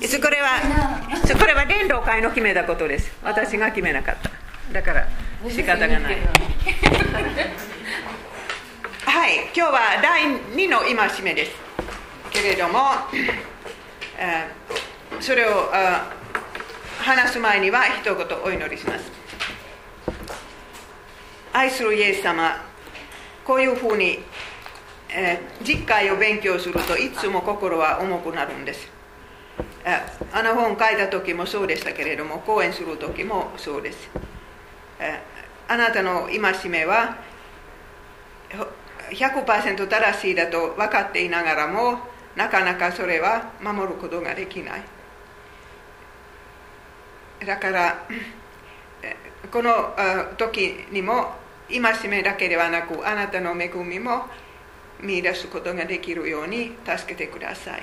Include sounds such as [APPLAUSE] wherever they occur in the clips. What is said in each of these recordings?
これはこれは伝道会の決めたことです。私が決めなかった。だから仕方がない。はい今日は第2の戒めです。けれども、え、それを話す前には一言お祈りします。愛するイエス様こういうふうに、えー、実会を勉強するといつも心は重くなるんです。あの本書いた時もそうでしたけれども講演する時もそうです。あなたの戒めは100%正しいだと分かっていながらもなかなかそれは守ることができない。だからこの時にも戒めだけではなくあなたの恵みも見出すことができるように助けてください。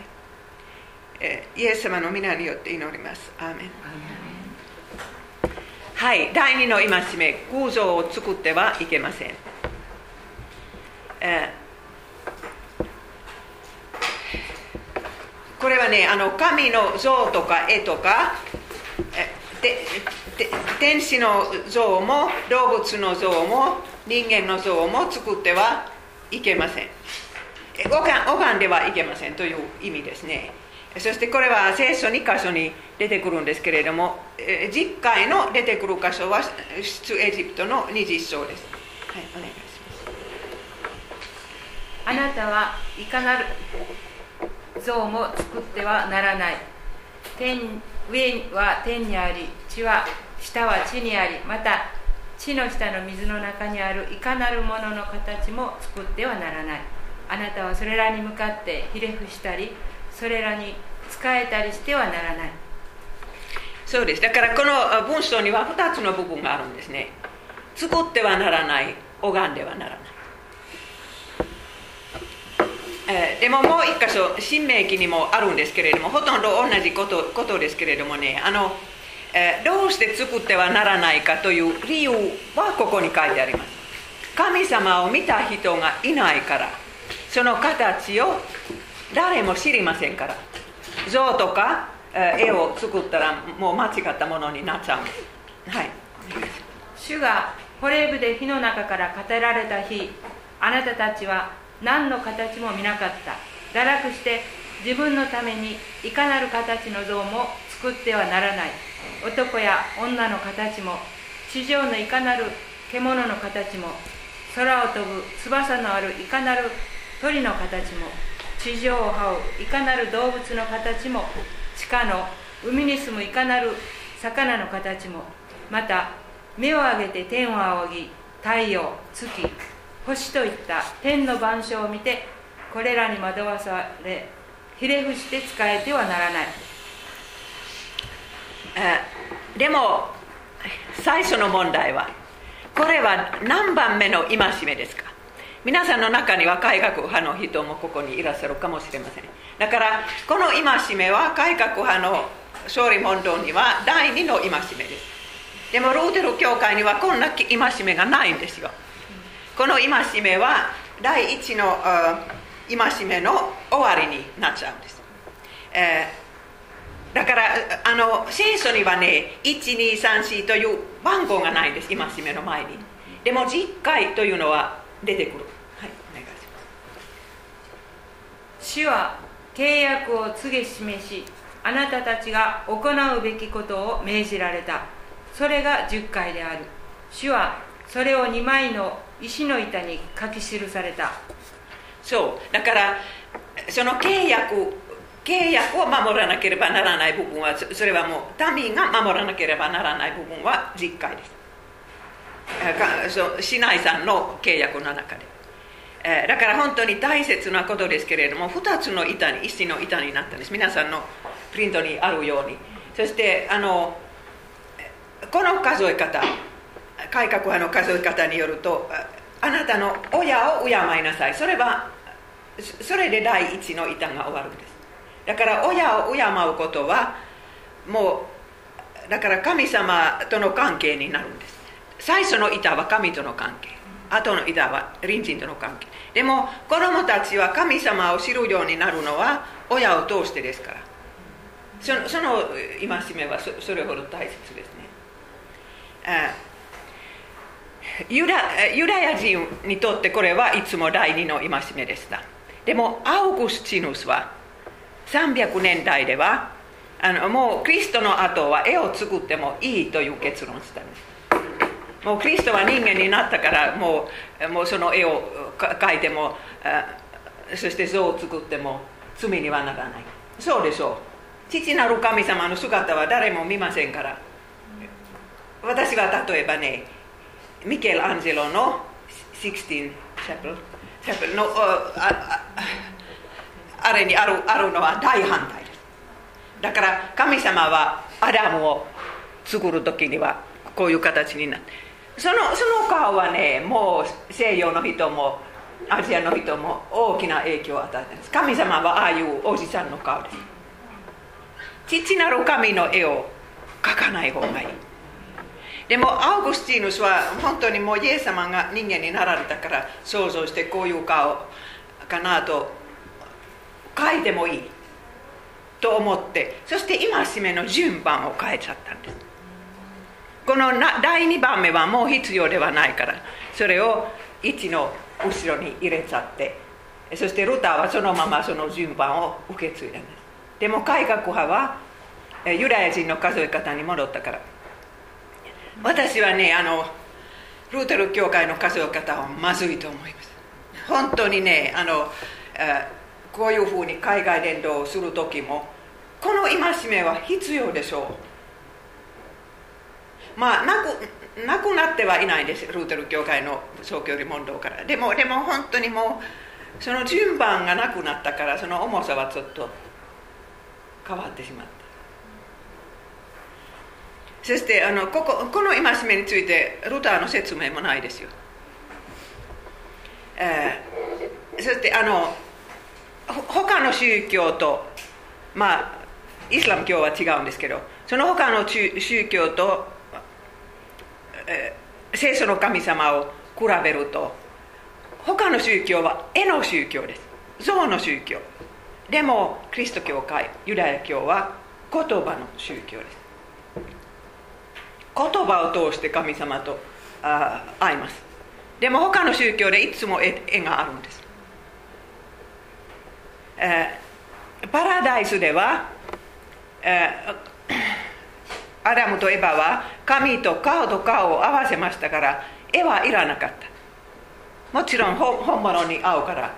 イエス様の皆によって祈ります。アーメンはい、第2の戒め、空像を作ってはいけません。えこれはね、あの神の像とか絵とか、え天使の像も動物の像も人間の像も作ってはいけません。拝んではいけませんという意味ですね。そしてこれは聖書2箇所に出てくるんですけれども、実回の出てくる箇所は出エジプトの20章です。はい、お願いします。あなたはいかなる像も作ってはならない。天上は天にあり、地は下は地にあり、また地の下の水の中にあるいかなるものの形も作ってはならない。あなたはそれらに向かってひれ伏したり、それらに使えたりしてはならない。そうです。だからこの文章には2つの部分があるんですね。作ってはならない。拝んではならない、えー、でももう一箇所新明記にもあるんですけれどもほとんど同じことことですけれどもね。あの、えー、どうして作ってはならないかという理由はここに書いてあります。神様を見た人がいないからその形を誰も知りませんから。像とか絵を作ったらもう間違ったものになっちゃう。はい。主がホレーブで火の中から語られた日あなたたちは何の形も見なかった。堕落して自分のためにいかなる形の像も作ってはならない。男や女の形も地上のいかなる獣の形も空を飛ぶ翼のあるいかなる鳥の形も地上を這ういかなる動物の形も地下の海に住むいかなる魚の形もまた目を上げて天を仰ぎ太陽月星といった天の万象を見てこれらに惑わされひれ伏して使えてはならない。でも最初の問題はこれは何番目の戒めですか？皆さんの中には改革派の人もここにいらっしゃるかもしれません。だからこの戒めは改革派の勝利問答には第2の戒めです。でもルーテル教会にはこんな戒めがないんですよ。この戒めは第1の戒めの終わりになっちゃうんです、えー、だからあの聖書にはね1234という番号がないんです。戒めの前に。でも実会というのは出てくる。主は契約を告げ示しあなたたちが行うべきことを命じられた。それが十回である。主はそれを2枚の石の板に書き記された。そう。だからその契約契約を守らなければならない部分はそれはもう民が守らなければならない部分は実回です。そ市内さんの契約の中で。え、だから本当に大切なことですけれども2つの板に石の板になったんです。皆さんのプリントにあるように。そしてあのこの数え方改革派の数え方によるとあなたの親を敬いなさい。それはそれで第一の板が終わるんです。だから親を敬うことはもうだから神様との関係になるんです。最初の板は神との関係。後の板は隣人との関係。でも子供たちは神様を知るようになるのは親を通してですから。そのその戒めはそそれほど大切ですね。ユダユダヤ人にとってこれはいつも第二の戒めでした。でもアウグスチヌスは300年代ではあのもうクリストの後は絵を作ってもいいという結論したんです。もうクリストは人間になったからもうもうその絵を描いてもそして像を作っても罪にはならない。そうでしょう。父なる神様の姿は誰も見ませんから。私が例えばねミケル・アンジェロの16チャペルチャペルのああれにあるあるのは大反対。ですだから神様はアダムを作る時にはこういう形になってそのその顔はねもう西洋の人もアジアの人も大きな影響を与えています。神様はああいうおじさんの顔です。父なる神の絵を描かない方がいい。でもアウグスティヌスは本当にもうイエス様が人間になられたから想像してこういう顔かなと書いてもいいと思ってそして戒めの順番を変えちゃったんです。この第2番目はもう必要ではないから。それを1の後ろに入れちゃって。そしてルターはそのままその順番を受け継いだんですでも改革派はユダヤ人の数え方に戻ったから。私はねあのルーテル教会の数え方はまずいと思います。本当にねあのこういうふうに海外伝道をする時もこの戒めは必要でしょう。まあなくなくなってはいないです。ルーテル教会の総教理問答から。でもでも本当にもうその順番がなくなったからその重さはちょっと変わってしまった。そしてあのこここの戒めについてルターの説明もないですよ、えー、そしてあの他の宗教とまあイスラム教は違うんですけどその他の宗教と、聖書の神様を比べると他の宗教は絵の宗教です。像の宗教。でもキリスト教会ユダヤ教は言葉の宗教です。言葉を通して神様とあ会います。でも他の宗教でいつも絵があるんです、えー、パラダイスでは、えー、アダムとエバは神と顔と顔を合わせましたから絵はいらなかった。もちろん本物に合うから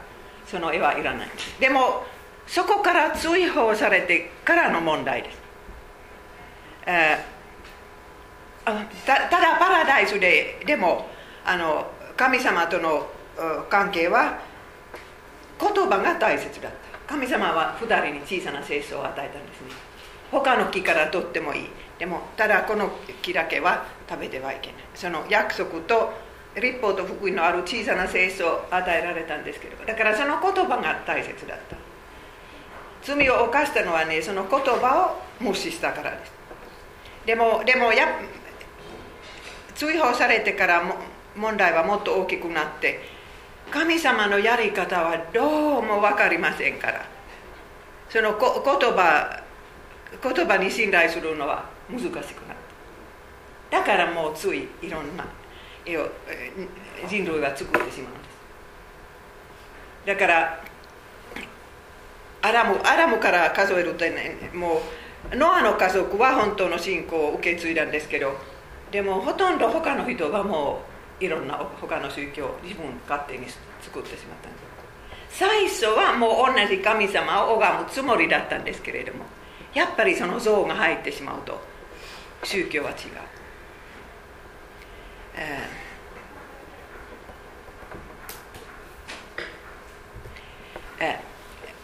その絵はいらない。でもそこから追放されてからの問題です、えー、たただパラダイスででもあの神様との関係は言葉が大切だった。神様は2人に小さな聖書を与えたんですね。他の木から取ってもいい。でもただこの木だけは食べてはいけない。その約束と立法と福音のある小さな聖書を与えられたんですけれどだからその言葉が大切だった罪を犯したのはねその言葉を無視したからです。でもでもや追放されてからも問題はもっと大きくなって神様のやり方はどうも分かりませんから。その言葉言葉に信頼するのは難しくなっただからもうついいろんな絵を人類が作ってしまう。んですだからアラムアラムから数えるとねもうノアの家族は本当の信仰を受け継いだんですけどでもほとんど他の人はもういろんな他の宗教を自分勝手に作ってしまったんです最初はもう同じ神様を拝むつもりだったんですけれどもやっぱりその像が入ってしまうと宗教は違う、えー。え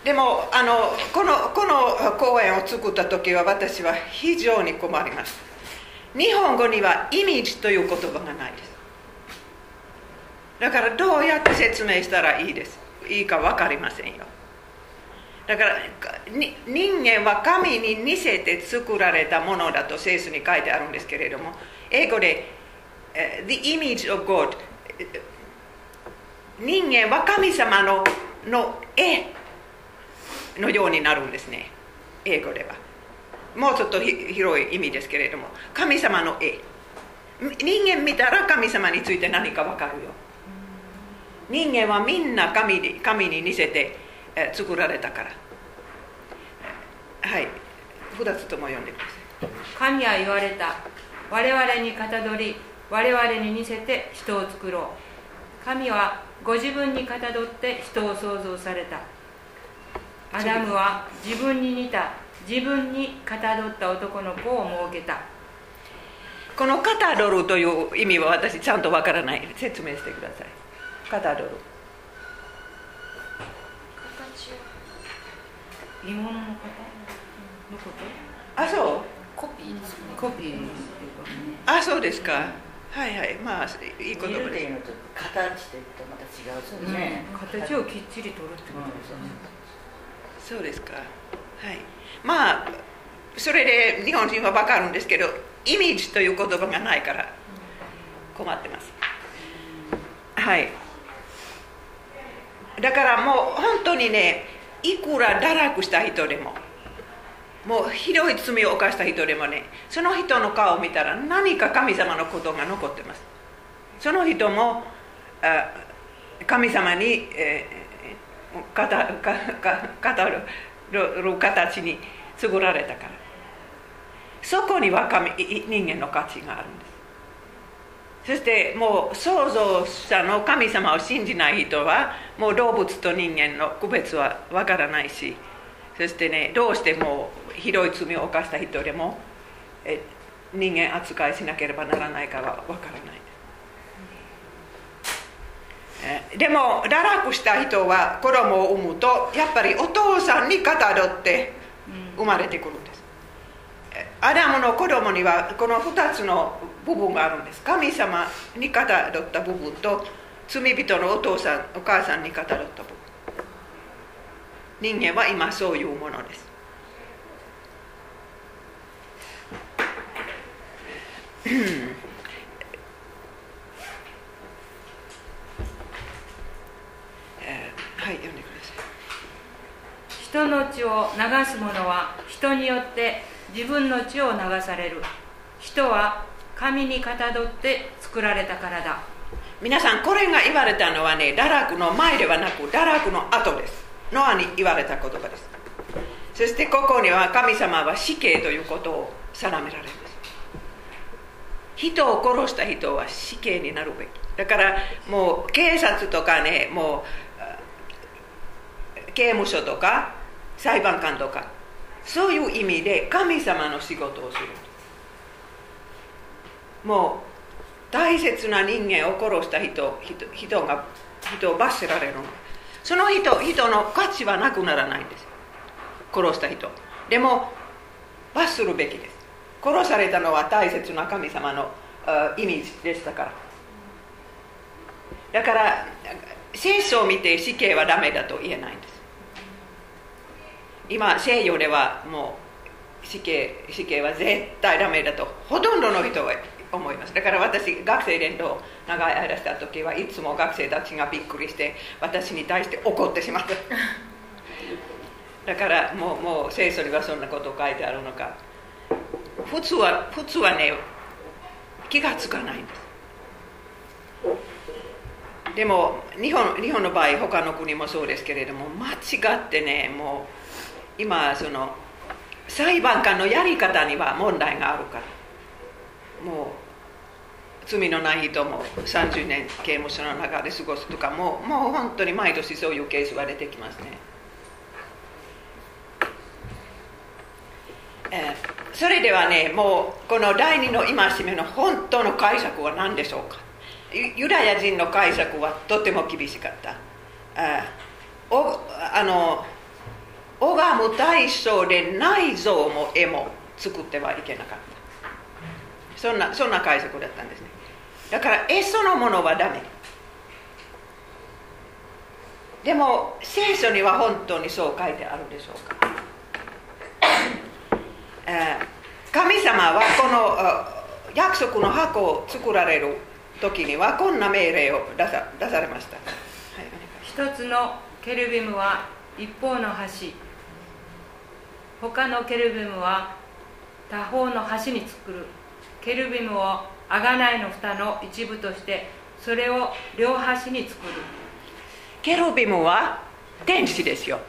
ー。でもあのこのこの公演を作った時は私は非常に困りました日本語にはイメージという言葉がないです。だからどうやって説明したらいいです。いいか分かりませんよ。だから人間は神に似せて作られたものだと聖書に書いてあるんですけれども英語で、The image of God 人間は神様のの絵のようになるんですね。英語では。もうちょっと広い意味ですけれども。神様の絵。人間見たら神様について何か分かるよ。人間はみんな神に神に似せて、作られたから。はい。2つとも読んでください。神は言われた。我々にかたどり我々に似せて人を作ろう。神はご自分にかたどって人を創造された。アダムは自分に似た自分にかたどった男の子を設けた。このカタドルという意味は私ちゃんとわからない。説明してください。カタドル鋳物の方？のこと？あそう？コピーですね。コピーっていうかね。あそうですか。はいはい。まあいい言見る葉です。っていうのと形とまた違うそうですね、形をきっちり取るってことですよね、そうですか。はい。まあそれで日本人は分かるんですけどイメージという言葉がないから困ってます。はい。だからもう本当にねいくら堕落した人でももうひどい罪を犯した人でもねその人の顔を見たら何か神様のことが残ってます。その人も神様に、えー、語るる形に作られたから。そこには神人間の価値があるんです。そしてもう創造者の神様を信じない人はもう動物と人間の区別はわからないしそしてねどうしてもひどい罪を犯した人でもえ人間扱いしなければならないかはわからない。えでも堕落した人は子供を産むとやっぱりお父さんにかたどって生まれてくるんです。アダムの子供にはこの2つの部分があるんです神様にかたどった部分と罪人のお父さんお母さんにかたどった部分。人間は今そういうものです。はい読んでください。人の血を流す者は人によって自分の血を流される。人は神にかたどって作られたからだ皆さんこれが言われたのはね堕落の前ではなく堕落の後です。ノアに言われた言葉です。そしてここには神様は死刑ということを定められるんです。人を殺した人は死刑になるべき。だからもう警察とかねもう刑務所とか裁判官とかそういう意味で神様の仕事をする。もう大切な人間を殺した人人が人を罰せられるの。その人人の価値はなくならないんです。殺した人。でも罰するべきです。殺されたのは大切な神様のあイメージでしたから。だから聖書を見て死刑はダメだと言えないんです。今西洋ではもう死刑死刑は絶対ダメだとほとんどの人は思います。だから私学生連動長い間した時はいつも学生たちがびっくりして私に対して怒ってしまった [LAUGHS] だからもうもう聖書にはそんなこと書いてあるのか。普通は普通はね気がつかないんです。でも日本日本の場合他の国もそうですけれども間違ってねもう今その裁判官のやり方には問題があるから。もう罪のない人も30年刑務所の中で過ごすとかももう本当に毎年そういうケースは出てきますね、えーそれではねもうこの第二の戒めの本当の解釈は何でしょうか？ユユダヤ人の解釈はとても厳しかった。あおあの拝む対象で内臓も絵も作ってはいけなかった。そんなそんな解釈だったんですね。だから絵そのものはダメ。でも聖書には本当にそう書いてあるでしょうか。神様はこの約束の箱を作られる時にはこんな命令を出さ出されました、はい、お願いし一つのケルビムは一方の端他のケルビムは他方の端に作る。ケルビムを贖いの蓋の一部としてそれを両端に作る。ケルビムは天使ですよ。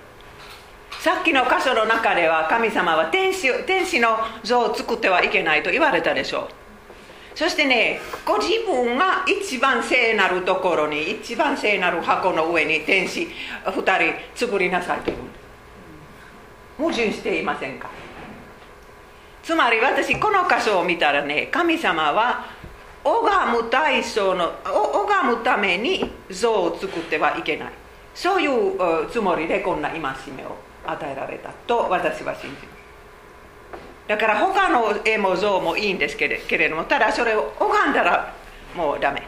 さっきの箇所の中では神様は天使天使の像を作ってはいけないと言われたでしょう。そしてねご自分が一番聖なるところに一番聖なる箱の上に天使2人作りなさいと言うんで矛盾していませんか？つまり私この箇所を見たらね神様は拝む体操の拝むために像を作ってはいけない。そういうつもりでこんな戒めを与えられたと私は信じます。だから他の絵も像もいいんですけれどもただそれを拝んだらもうダメ。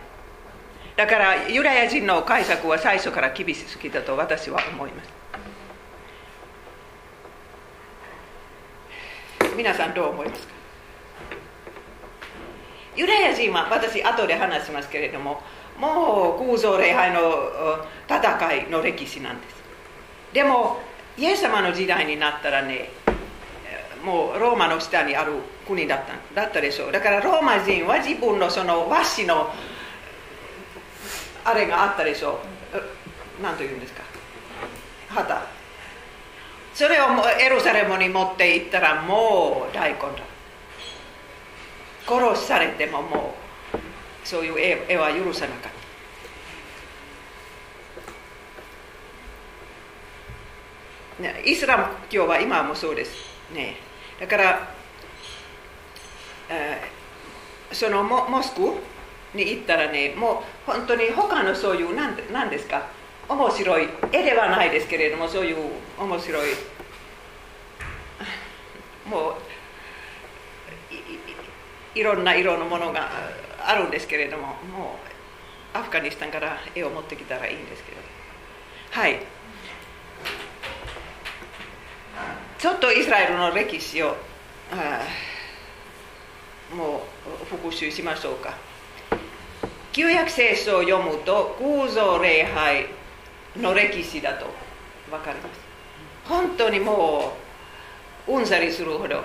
だからユダヤ人の解釈は最初から厳しすぎだと私は思います。皆さんどう思いますか？ユダヤ人は私後で話しますけれどももう空想礼拝の戦いの歴史なんです。でもイエス様の時代になったらねもうローマの下にある国だっただったでしょう。だからローマ人は自分のその和紙のあれがあったでしょう。何と言うんですか？旗。それをエルサレムに持って行ったらもう大根だ殺されてももうそういう絵は許さなかったイスラム教は今もそうですねだから、えー、そのモモスクに行ったらねもう本当に他のそういう何何ですか面白い。絵ではないですけれどもそういう面白い。もういろんな色のものがあるんですけれどももうアフガニスタンから絵を持ってきたらいいんですけど。はい。ちょっとイスラエルの歴史をもう復習しましょうか。旧約聖書を読むと偶像礼拝。の歴史だと分かります。本当にもううんざりするほど。[LAUGHS]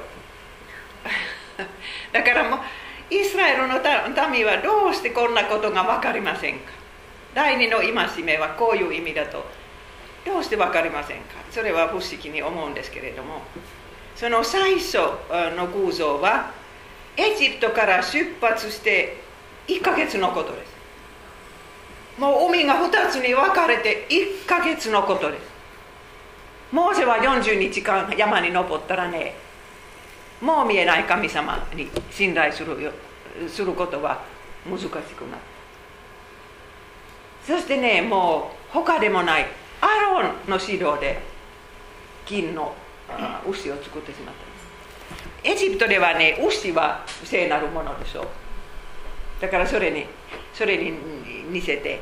だからもうイスラエルの民はどうしてこんなことが分かりませんか。第二の戒めはこういう意味だと。どうして分かりませんか。それは不思議に思うんですけれども。その最初の偶像はエジプトから出発して1ヶ月のことです。もう海が2つに分かれて1ヶ月のことで。すモーセは40日間山に登ったらねもう見えない神様に信頼するよすることは難しくなったそしてねもう他でもないアロンの指導で金の牛を作ってしまったんです。エジプトではね牛は聖なるものでしょう。だからそれにそれに似せて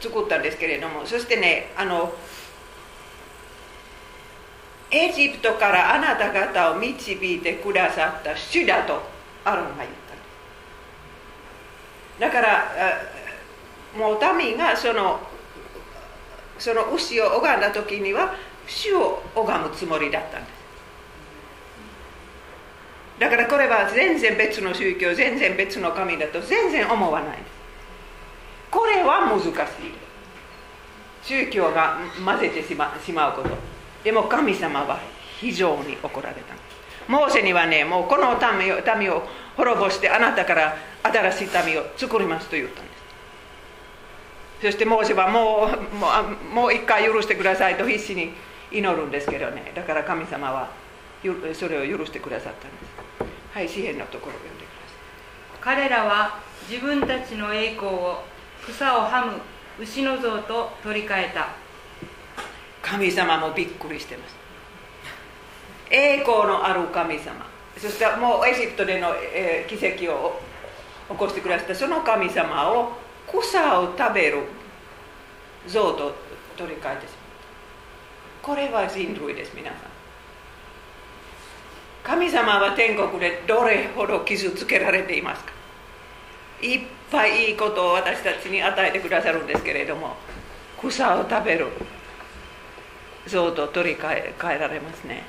作ったんですけれどもそしてねあのエジプトからあなた方を導いてくださった主だとアロンが言った。だからもう民がそのその牛を拝んだ時には主を拝むつもりだったんです。だからこれは全然別の宗教全然別の神だと全然思わないこれは難しい。宗教が混ぜてしましまうこと。でも神様は非常に怒られた。モーセにはねもうこの民を民を滅ぼしてあなたから新しい民を作りますと言ったんです。そしてモーセはもうもうもう一回許してくださいと必死に祈るんですけどね。だから神様はそれを許してくださったんです。はい詩篇のところを読んでください。彼らは自分たちの栄光を草をはむ牛の像と取り替えた。神様もびっくりしてます。栄光のある神様。そしてもうエジプトでの、えー、奇跡を起こしてくださったその神様を草を食べる像と取り替えてしまうこれは人類です皆さん。神様は天国でどれほど傷つけられていますか？いっぱいいいことを私たちに与えてくださるんですけれども草を食べる。像と取り替え替えられますね。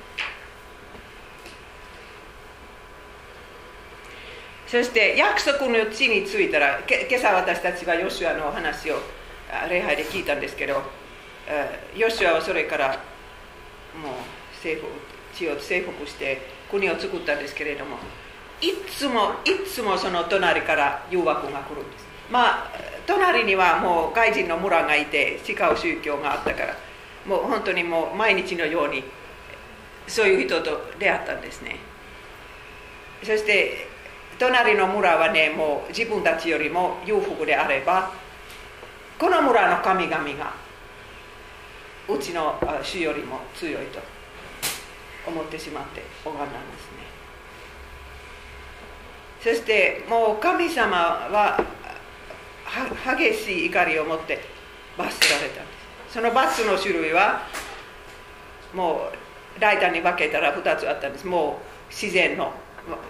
そして約束の地に着いたらけ今朝私たちはヨシュアのお話を礼拝で聞いたんですけどヨシュアはそれからもう征服地を征服して国を作ったんですけれどもつもいつもその隣から誘惑が来るんですまあ隣にはもう外人の村がいて違う宗教があったからもう本当にもう毎日のようにそういう人と出会ったんですねそして隣の村はねもう自分たちよりも裕福であればこの村の神々がうちの主よりも強いと思ってしまって拝んだんですねそしてもう神様は激しい怒りを持って罰せられた。んですその罰の種類はもう大胆に分けたら2つあったんです。もう自然の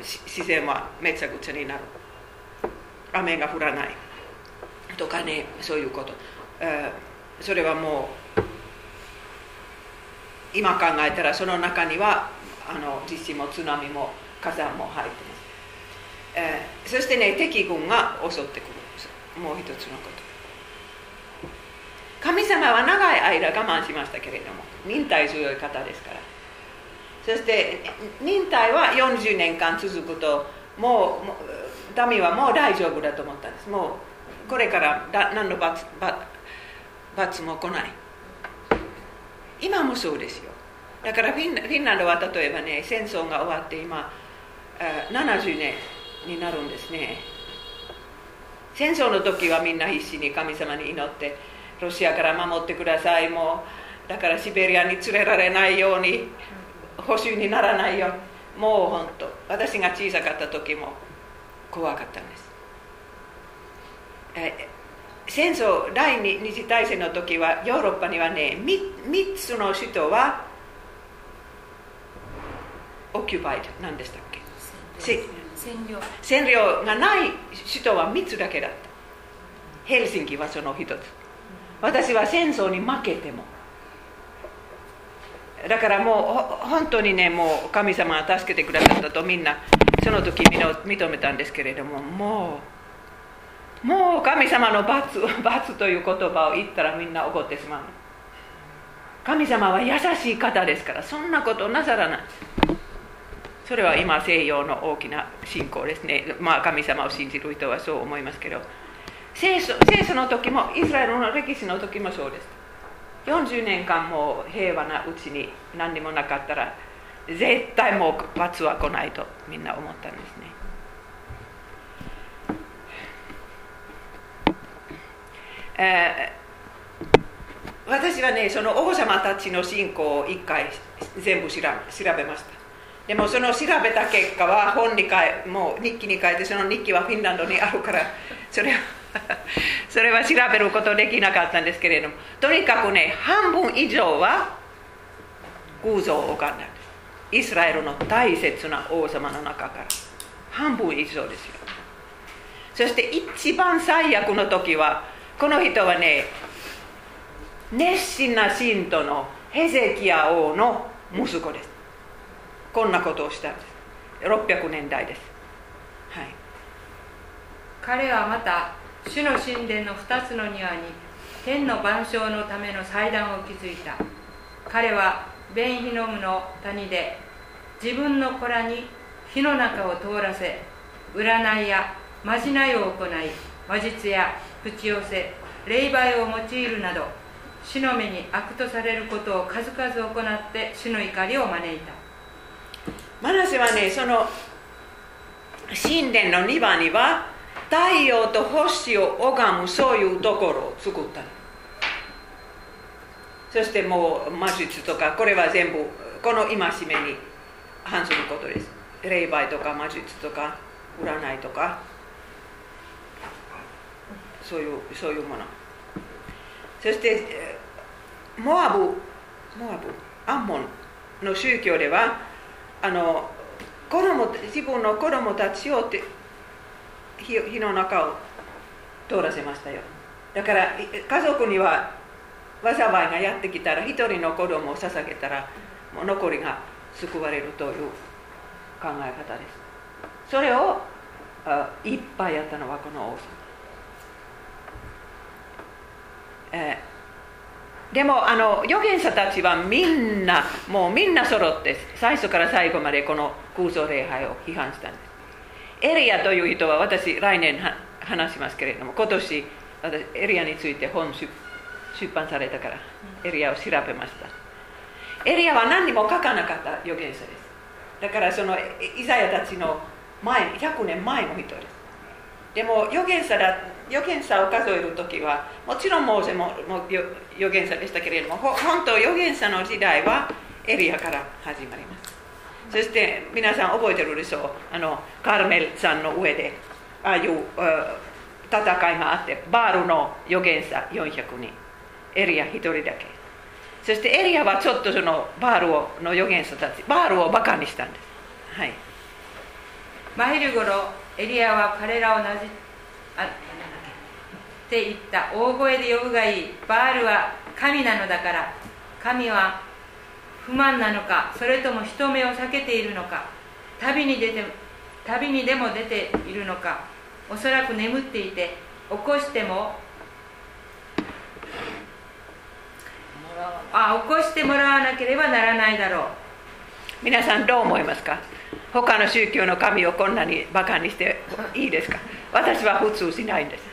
自然はめちゃくちゃになる。雨が降らない。とかねそういうこと、それはもう今考えたらその中にはあの地震も津波も火山も入ってます、えーそしてね敵軍が襲ってくるんです。もう一つのこと。神様は長い間我慢しましたけれども忍耐強い方ですから。そして忍耐は40年間続くともうもう民はもう大丈夫だと思ったんです。もうこれから何の罰罰も来ない。今もそうですよ。だからフィンランドは例えばね戦争が終わって今70年。になるんですね。戦争の時はみんな必死に神様に祈ってロシアから守ってくださいもうだからシベリアに連れられないように補修にならないようにもう本当私が小さかった時も怖かったんです。え戦争第二次大戦の時はヨーロッパにはね 3, 3つの首都はオキュパイド何でしたっけ？占領。がない首都は3つだけだった。ヘルシンキはその1つ。私は戦争に負けても。だからもう本当にねもう神様が助けてくださったとみんなその時みの認めたんですけれどももうもう神様の罰罰という言葉を言ったらみんな怒ってしまう。神様は優しい方ですからそんなことなさらない。それは今西洋の大きな信仰ですね。まあ神様を信じる人はそう思いますけど。聖書聖書の時もイスラエルの歴史の時もそうです。40年間もう平和なうちに何にもなかったら絶対もう罰は来ないとみんな思ったんですね。えー私はねその王様たちの信仰を一回全部調べ調べました。でもその調べた結果は本に書いもう日記に書いてその日記はフィンランドにあるからそれはそれは調べることできなかったんですけれどもとにかくね半分以上は偶像を拝んだイスラエルの大切な王様の中から半分以上ですよそして一番最悪の時はこの人はね熱心な信徒のヘゼキヤ王の息子ですこんなことをしたんです。600年代です。はい。彼はまた主の神殿の2つの庭に天の万象のための祭壇を築いた。彼はベンヒノムの谷で自分の子らに火の中を通らせ占いやまじないを行い魔術や口寄せ霊媒を用いるなど主の目に悪とされることを数々行って主の怒りを招いた。マナセはねその神殿の庭には太陽と星を拝むそういうところを作ったそしてもう魔術とかこれは全部この戒めに反することです。霊媒とか魔術とか占いとか。そういうそういうもの。そしてモアブモアブアンモンの宗教ではあの子供自分の子供たちをて火の中を通らせましたよ。だから家族には災いがやってきたら一人の子供を捧げたらもう残りが救われるという考え方です。それをあいっぱいあったのはこの王様、えーでもあの預言者たちはみんなもうみんな揃って最初から最後までこの空想礼拝を批判したんです。エリアという人は私来年話しますけれども今年私エリアについて本出出版されたからエリアを調べました。エリアは何にも書かなかった預言者です。だからそのイザヤたちの前100年前の人ですでも預言者だ預言者を数える時はもちろんモーゼもも預言者でしたけれども本当預言者の時代はエリアから始まります。そして皆さん覚えてるでしょう。あのカーメルさんの上でああいう戦いがあってバールの預言者400人。エリア1人だけ。そしてエリアはちょっとそのバールをの預言者たちバールをバカにしたんです。はい。真昼頃エリアは彼らをなじあって言った大声で呼ぶがいい。バールは神なのだから。神は不満なのか。それとも人目を避けているのか。旅に出て旅にでも出ているのか。おそらく眠っていて起こしてもあ起こしてもらわなければならないだろう。皆さんどう思いますか？他の宗教の神をこんなにバカにしていいですか？私は普通しないんです。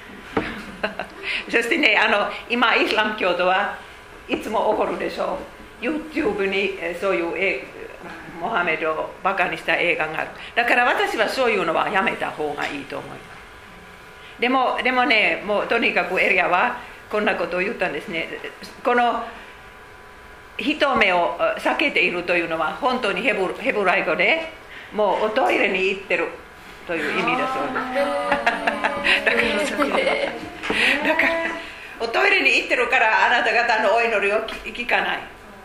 [LAUGHS] そしてねあの今イスラム教徒はいつも怒るでしょう。YouTube にそういうモハメドをバカにした映画がある。だから私はそういうのはやめた方がいいと思います。でもでもねもうとにかくエリアはこんなことを言ったんですね。この人目を避けているというのは本当にヘブヘブライ語でもうおトイレに行ってる。という意味だそうです。だからだからおトイレに行ってるからあなた方のお祈りを聞聞かない。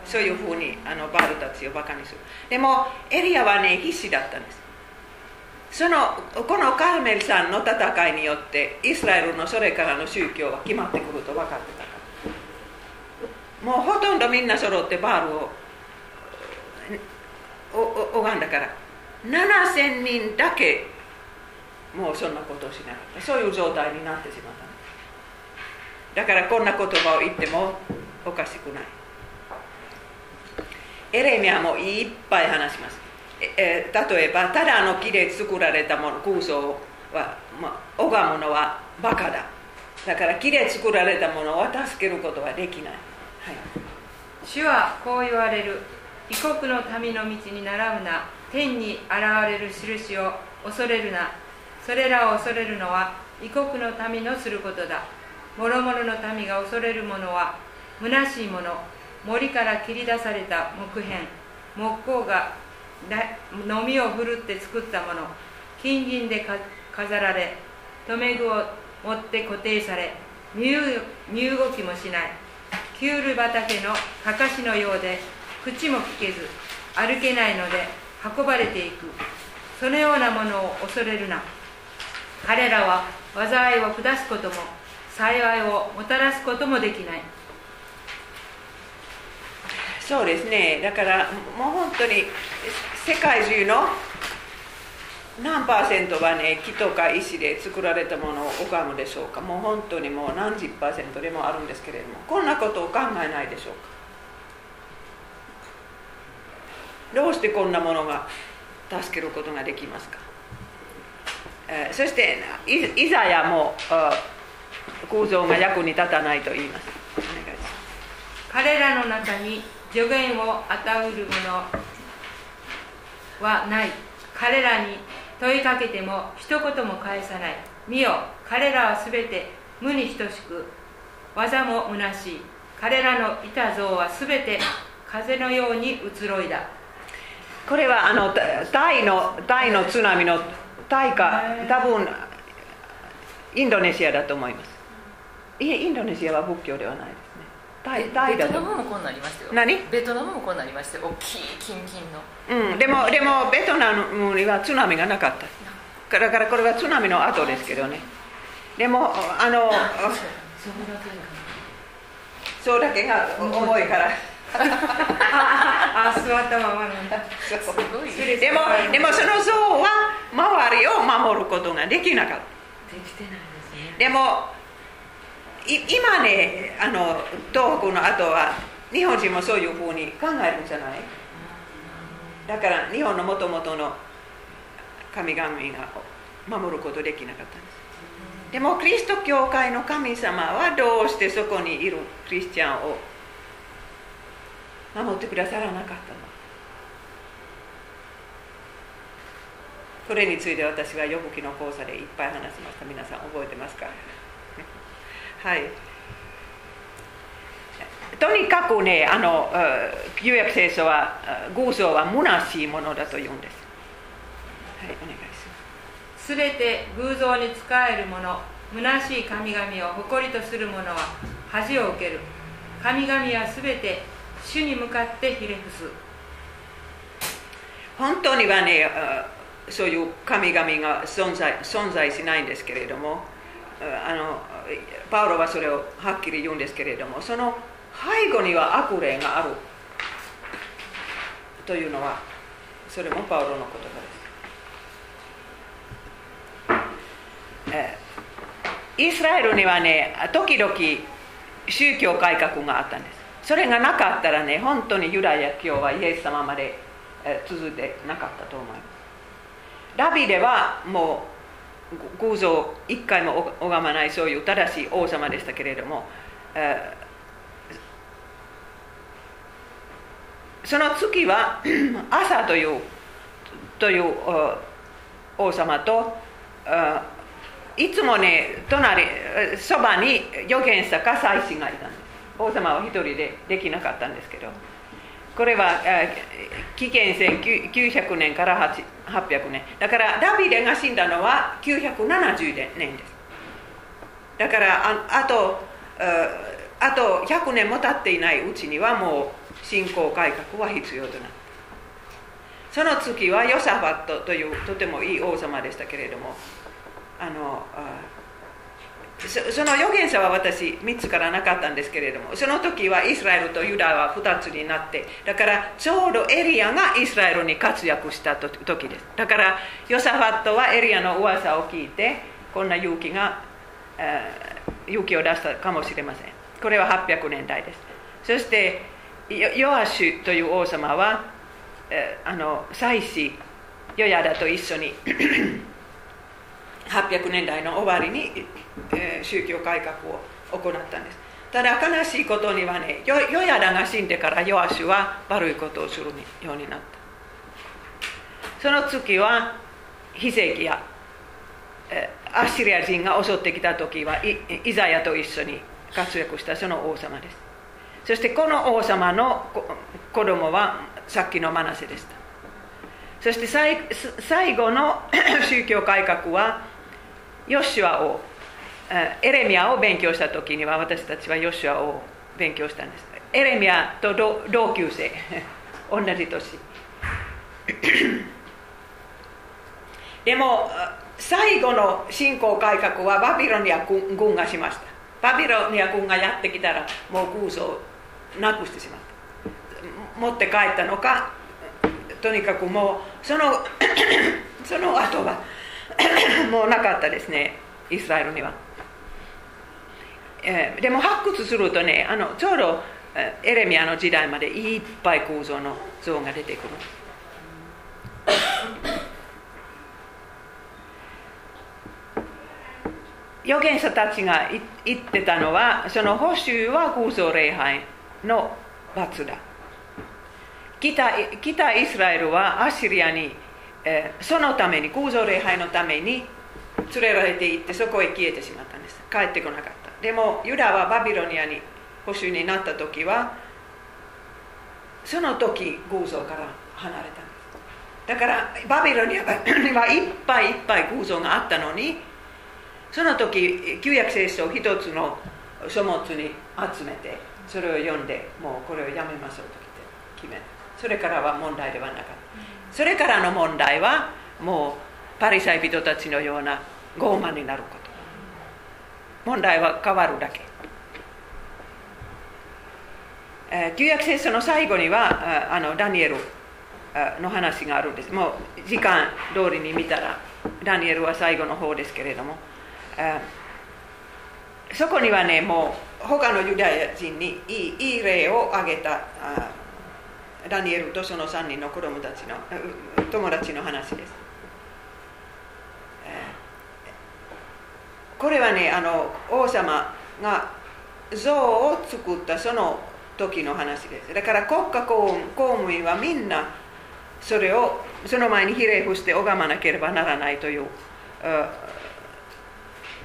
そういうふうにあのバールたちをバカにする。でもエリアはね必死だったんです。そのこのカーメルさんの戦いによってイスラエルのそれからの宗教は決まってくると分かってたから。もうほとんどみんな揃ってバールをおお拝んだから7000人だけもうそんなことをしなかった。そういう状態になってしまっただからこんな言葉を言ってもおかしくない。エレミアもいっぱい話します。え例えばただの木で作られたもの空想は、ま、拝むのはバカだ。だから木で作られたものを助けることはできない、はい、主はこう言われる。異国の民の道に習うな。天に現れる印を恐れるな。それらを恐れるのは異国の民のすることだ。諸々の民が恐れるものは虚しいもの。森から切り出された木片。木工がのみを振るって作ったもの。金銀で飾られ。留め具を持って固定され。身動身動きもしない。キュール畑のかかしのようで口も聞けず歩けないので運ばれていく。そのようなものを恐れるな。彼らは災いを下すことも幸いをもたらすこともできない。そうですね。だからもう本当に世界中の何パーセントはね木とか石で作られたものを拝むでしょうか。もう本当にもう何十パーセントでもあるんですけれどもこんなことを考えないでしょうか。どうしてこんなものが助けることができますか、えーそしていいざやもあ空想が役に立たないと言います。お願いします。彼らの中に助言を与うる者はない。彼らに問いかけても一言も返さない。見よ彼らはすべて無に等しく技も虚しい。彼らのいた像はすべて風のように移ろいだ。これはあのタタイのタイの津波のタイか多分インドネシアだと思います。いえインドネシアは仏教ではないですね。タイタイベだと。思うトナムもこんなりましたよ。何？ベトナムもこんなりましたよ。大きいキンキンの。うん、でもでもベトナムには津波がなかった。だからこれは津波の後ですけどね。でもあの [LAUGHS] そうだけが重いからああ座ったままなんだ。すごいでもでもその像は周りを守ることができなかった。できてないですね。でもい今ねあの東北の後は日本人もそういうふうに考えるんじゃない？だから日本のもともとの神々が守ることできなかったんです。でもキリスト教会の神様はどうしてそこにいる？クリスチャンを守ってくださらなかったの。これについて私は予部記の講座でいっぱい話しました。皆さん覚えてますか？[LAUGHS] はい。とにかくねあの旧約聖書は偶像は虚しいものだと言うんです。はいお願いします。すべて偶像に仕える者虚しい神々を誇りとする者は恥を受ける。神々はすべて主に向かってひれ伏す本当にはねそういう神々が存在存在しないんですけれどもあのパウロはそれをはっきり言うんですけれどもその背後には悪霊があるというのはそれもパウロの言葉です。イスラエルにはね時々宗教改革があったんですそれがなかったらね本当にユダヤ教はイエス様まで続いてなかったと思います。ダビデはもう偶像一回も拝まないそういう正しい王様でしたけれどもその次は [CLEARS THROAT] 朝というという王様といつもね隣そばに預言者か祭司がいたんです。王様は一人でできなかったんですけどこれは紀元前900年から800年。だからダビデが死んだのは970年です。だからああとあと100年も経っていないうちにはもう信仰改革は必要となった。その次はヨサファットというとてもいい王様でしたけれどもあのその預言者は私3つからなかったんですけれどもその時はイスラエルとユダは2つになってだからちょうどエリアがイスラエルに活躍した時です。だからヨサファットはエリアの噂を聞いてこんな勇気が勇気を出したかもしれません。これは800年代です。そしてヨアシュという王様はあの祭司ヨヤダと一緒に800年代の終わりに、え、宗教改革を行ったんです。ただ悲しいことにはねヨヨヤダが死んでからヨアシュは悪いことをするようになった。その次はヒゼキヤ、え、アッシリア人が襲ってきた時はイイザヤと一緒に活躍したその王様です。そしてこの王様の子供はさっきのマナセでした。そして最後の [COUGHS] 宗教改革はヨシュアをエレミアを勉強した時には私たちはヨシュアを勉強したんです。エレミアと同級生。[LAUGHS] 同じ年。[COUGHS] でも最後の信仰改革はバビロニア軍がしました。バビロニア軍がやってきたらもう空想をなくしてしまった。持って帰ったのかとにかくもうその [COUGHS] その後は [COUGHS] もうなかったですねイスラエルには、えー、でも発掘するとねあのちょうどエレミアの時代までいっぱい構造の像が出てくる。[COUGHS] 預言者たちが言ってたのはその報酬は偶像礼拝の罰だ。北北イスラエルはアシリアにえー、そのために空想礼拝のために連れられていってそこへ消えてしまったんです。帰ってこなかった。でもユダはバビロニアに保守になった時はその時偶像から離れたんです。だからバビロニアには [COUGHS] いっぱいいっぱい偶像があったのにその時旧約聖書を一つの書物に集めてそれを読んでもうこれをやめましょうと決めそれからは問題ではなかった。それからの問題はもうパリサイ人たちのような傲慢になること。問題は変わるだけ、えー、旧約聖書の最後にはあのダニエルの話があるんです。もう時間通りに見たらダニエルは最後の方ですけれども。そこにはねもう他のユダヤ人にいいいい例を挙げたダニエルとその3人の子供たちの友達の話です。これはねあの王様が像を作ったその時の話です。だから国家公務員はみんなそれをその前にひれ伏して拝まなければならないという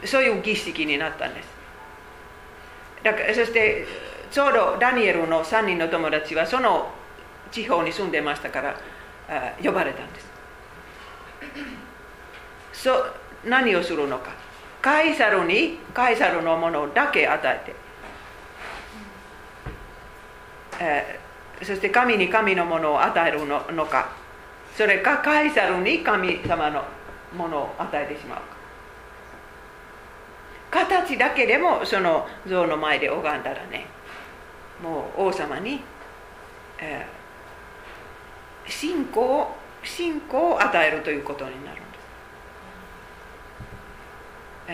そういう儀式になったんです。だからそしてちょうどダニエルの3人の友達はその地方に住んでましたから呼ばれたんです。そ何をするのか。カイサルにカイサルのものだけ与えて、えー、そして神に神のものを与えるののかそれかカイサルに神様のものを与えてしまうか形だけでもその像の前で拝んだらねもう王様に、えー、信仰信仰を与えるということになる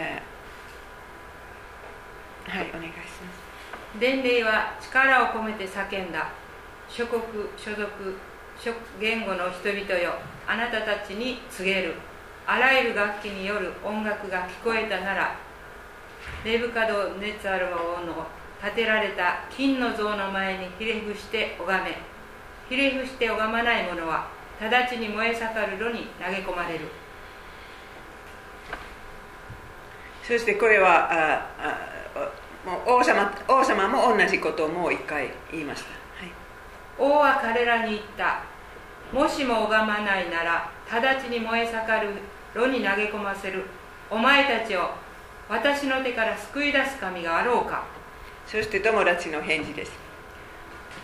はいお願いします。伝令は力を込めて叫んだ。諸国所属諸言語の人々よ。あなたたちに告げる。あらゆる楽器による。音楽が聞こえたなら。ネブカドネツァル王の。建てられた。金の像の前にひれ伏して拝め。ひれ伏して拝まない者は。直ちに燃え盛る炉に投げ込まれる。そしてこれはああ王様王様も同じことをもう一回言いました、はい、王は彼らに言った。もしも拝まないなら直ちに燃え盛る炉に投げ込ませる。お前たちを私の手から救い出す神があろうか。そして友達の返事です。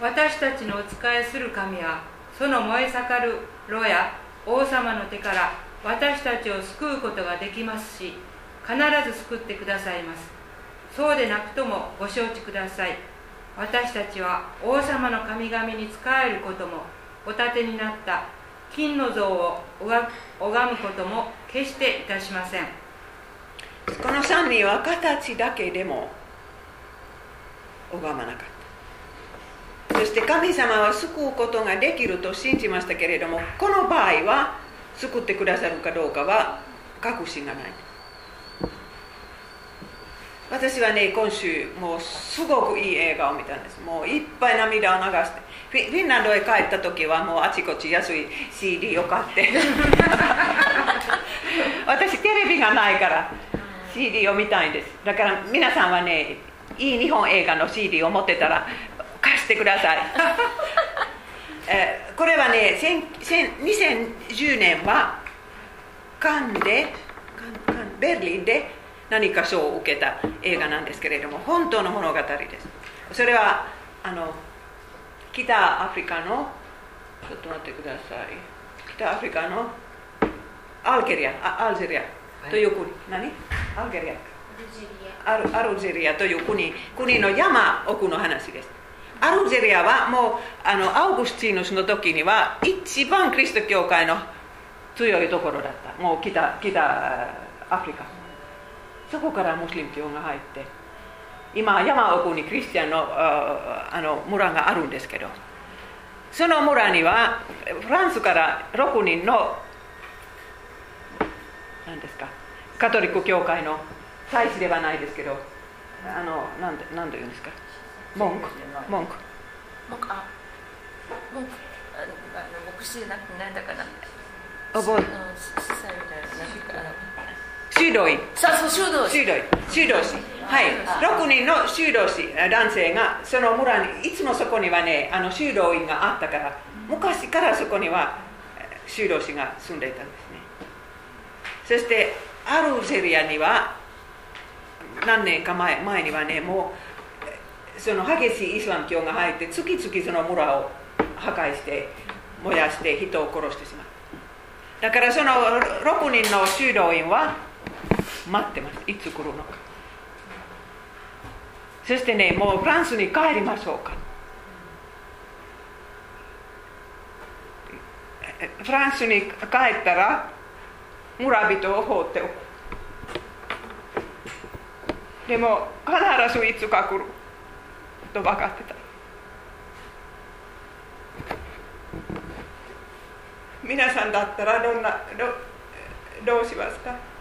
私たちのお仕えする神はその燃え盛る炉や王様の手から私たちを救うことができますし必ず救ってくださいます。そうでなくともご承知ください。私たちは王様の神々に仕えることもお立てになった。金の像を拝むことも決していたしません。この3人は形だけでも拝まなかった。そして神様は救うことができると信じましたけれどもこの場合は救ってくださるかどうかは確信がない。私はね今週もうすごくいい映画を見たんです。もういっぱい涙を流して。フィフィンランドへ帰った時はもうあちこち安い CD を買って。[LAUGHS] 私テレビがないから CD を見たいんです。だから皆さんはねいい日本映画の CD を持ってたら貸してください。[LAUGHS] えこれはね2010年はカンでカンベルリンで何か賞を受けた映画なんですけれども本当の物語です。それはあの北アフリカのちょっと待ってください。北アフリカのアルゲリアアルジェリア。という国、何？アルゲリア。アルア。ルジェリアという国。国の山奥の話です。アルジェリアはもうあのアウグスティヌスの時には一番キリスト教会の強いところだった。もう北北アフリカそこからムスリム教が入って今山奥にクリスチャンのあの村があるんですけどその村にはフランスから6人の何ですかカトリック教会の祭司ではないですけどあの何て何て言うんですか文句文句文句あ文句あの牧師じゃなくて何だかな覚え修道院そうそう修道士修道士はい。6人の修道士男性がその村にいつもそこにはねあの修道院があったから昔からそこには修道士が住んでいたんですね。そしてアルジェリアには何年か前前にはねもうその激しいイスラム教が入って月々その村を破壊して燃やして人を殺してしまうだからその6人の修道院は待ってます。いつ来るのか。そしてねもうフランスに帰りましょうか。フランスに帰ったら村人を放っておく。でも必ずいつか来る。と分かってた。皆さんだったらどんなどどうしますか？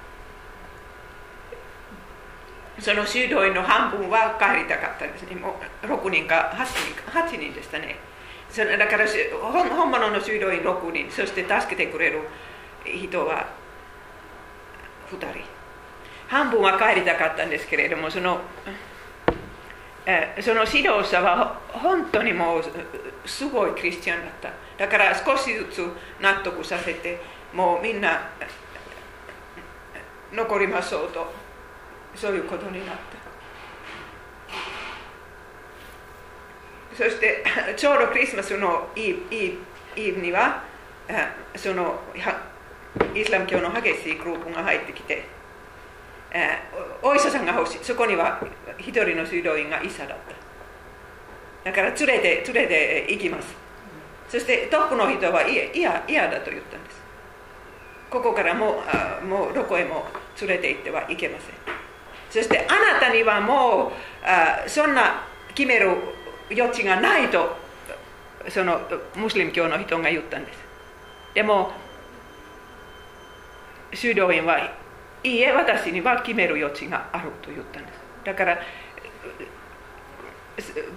その修道院の半分は帰りたかったですね。もう6人か8人か8人でしたね。そのだから本本物の修道院6人、そして助けてくれる人は2人。半分は帰りたかったんですけれども、そのえその指導者は本当にもうすごいクリスチャンだった。だから少しずつ納得させて、もうみんな残りましょうと。そういうことになった。そして [LAUGHS] ちょうどクリスマスのイーブイブにはそのイスラム教の激しいグループが入ってきてお医者さんが欲しい。そこには一人の修道院が医者だった。だから連れて連れて行きます。そしてトップの人は嫌嫌だと言ったんです。ここからもうもうどこへも連れて行ってはいけません。そしてあなたにはもうあそんな決める余地がないとそのムスリム教の人が言ったんです。でも修道院はいいえ私には決める余地があると言ったんです。だから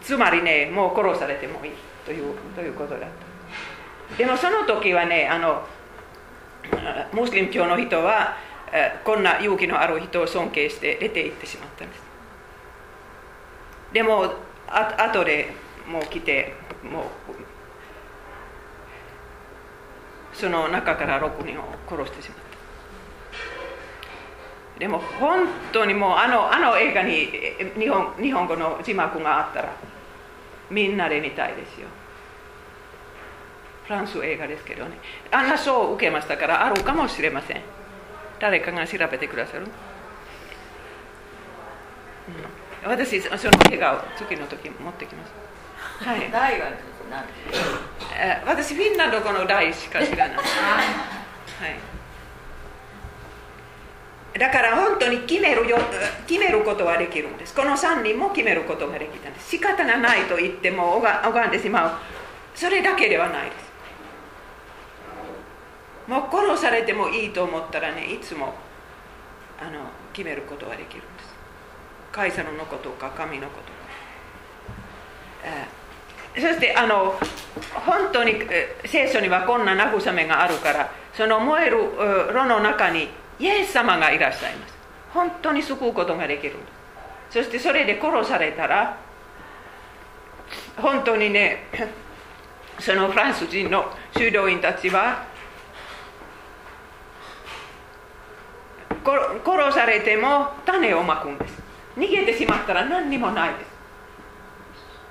つまりねもう殺されてもいいというということだった。でもその時はねあのムスリム教の人はこんな勇気のある人を尊敬して出て行ってしまったんですでもあ後でもう来てもうその中から6人を殺してしまったでも本当にもうあのあの映画に日本日本語の字幕があったらみんなで見たいですよフランス映画ですけどねあんな賞を受けましたからあるかもしれません誰かが調べてくださる、うん、私その映画を次の時持ってきます。はい、大は何私フィンランド語の大しか知らない、はい、だから本当に決めるよ決めることはできるんです。この3人も決めることができたんです。仕方がないと言っても拝んでしまう。それだけではないですもう殺されてもいいと思ったらねいつもあの決めることができるんです。カイサルのことか神のことか、え、そしてあの本当に、聖書にはこんな慰めがあるからその燃える炉の中にイエス様がいらっしゃいます。本当に救うことができるそしてそれで殺されたら本当にねそのフランス人の修道院たちは殺されても種をまくんです逃げてしまったら何にもないです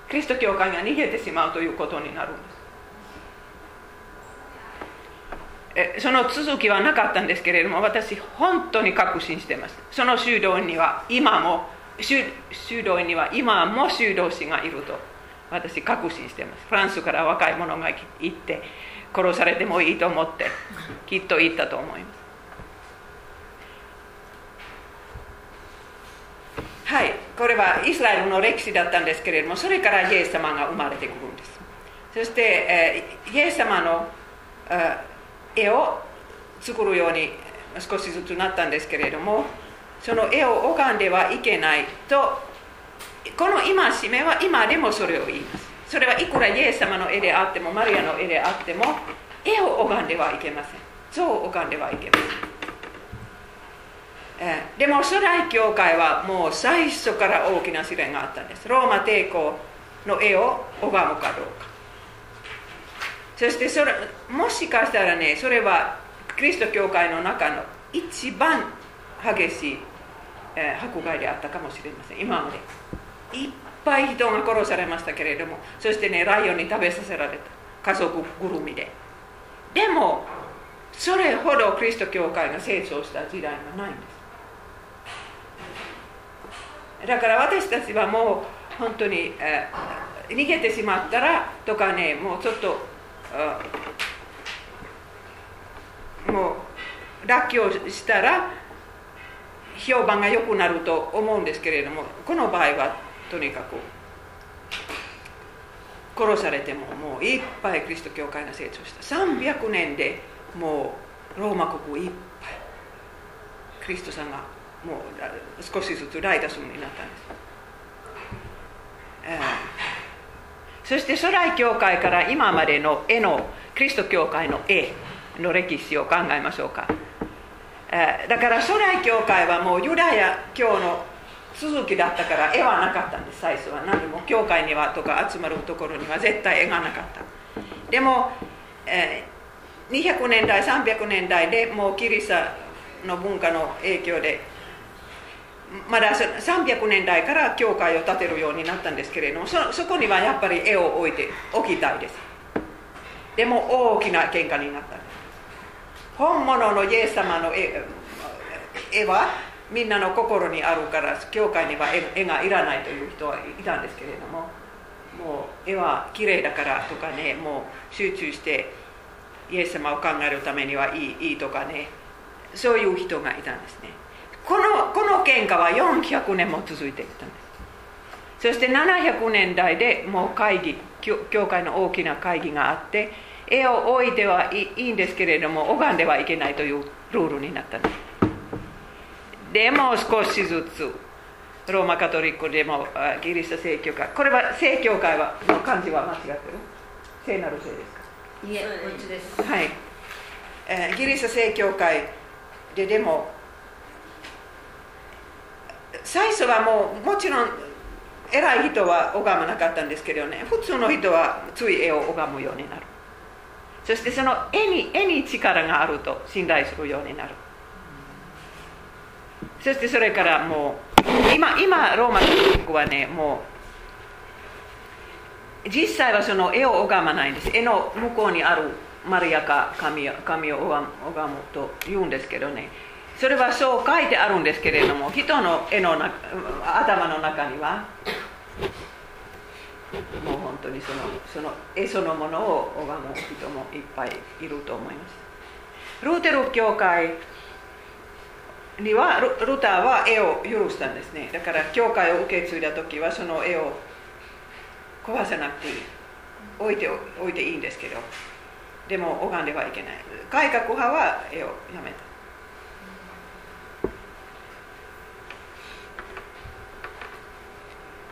キリスト教会が逃げてしまうということになるんですえその続きはなかったんですけれども私本当に確信してますその修道院には今も修修道院には今も修道士がいると私確信してますフランスから若い者が行って殺されてもいいと思ってきっと行ったと思いますはい。これはイスラエルの歴史だったんですけれどもそれからイエス様が生まれてくるんです。そして、えー、イエス様の絵を作るように少しずつなったんですけれどもその絵を拝んではいけないとこの戒めは今でもそれを言います。それはいくらイエス様の絵であってもマリアの絵であっても絵を拝んではいけません。像を拝んではいけません。でも初代教会はもう最初から大きな試練があったんです。ローマ帝国の絵を拝むかどうか。そしてそれもしかしたらねそれはキリスト教会の中の一番激しい、えー、迫害であったかもしれません。今まで。いっぱい人が殺されましたけれどもそしてねライオンに食べさせられた。家族ぐるみで。でもそれほどキリスト教会が成長した時代がないんです。だから私たちはもう本当に、えー、逃げてしまったらとかねもうちょっともうらっきょうしたら評判が良くなると思うんですけれどもこの場合はとにかく殺されてももういっぱいキリスト教会が成長した。300年でもうローマ国いっぱい。キリストさんがもう少しずつ大多数になったんです、え、そして初代教会から今までの絵のキリスト教会の絵の歴史を考えましょうか、え、だから初代教会はもうユダヤ教の続きだったから絵はなかったんです。最初は何も教会にはとか集まるところには絶対絵がなかった。でも、え、200年代300年代でもうキリストの文化の影響でまだ300年代から教会を建てるようになったんですけれどもそそこにはやっぱり絵を置いておきたいです。でも大きな喧嘩になった。本物のイエス様の絵絵はみんなの心にあるから教会には絵がいらないという人はいたんですけれどももう絵は綺麗だからとかねもう集中してイエス様を考えるためにはいいいいとかねそういう人がいたんですね。このこの喧嘩は400年も続いていたんです。そして700年代でもう会議教会の大きな会議があって絵を置いてはいいんですけれども拝んではいけないというルールになったんです。でも少しずつローマカトリックでもギリシャ正教会これは正教会はの漢字は間違ってる？聖なる聖ですか？いえこっちです。はい、えー、ギリシャ正教会ででも最初はもうもちろん偉い人は拝まなかったんですけどね。普通の人はつい絵を拝むようになる。そしてその絵に絵に力があると信頼するようになる。そしてそれからもう今今ローマの国はねもう実際はその絵を拝まないんです。絵の向こうにあるマリアか神神を拝むと言うんですけどね。それはそう書いてあるんですけれども人の絵の頭の中にはもう本当にそのその絵そのものを拝む人もいっぱいいると思います。ルーテル教会にはルターは絵を許したんですね。だから教会を受け継いだ時はその絵を壊さなくていい置いて置いていいんですけどでも拝んではいけない。改革派は絵をやめた。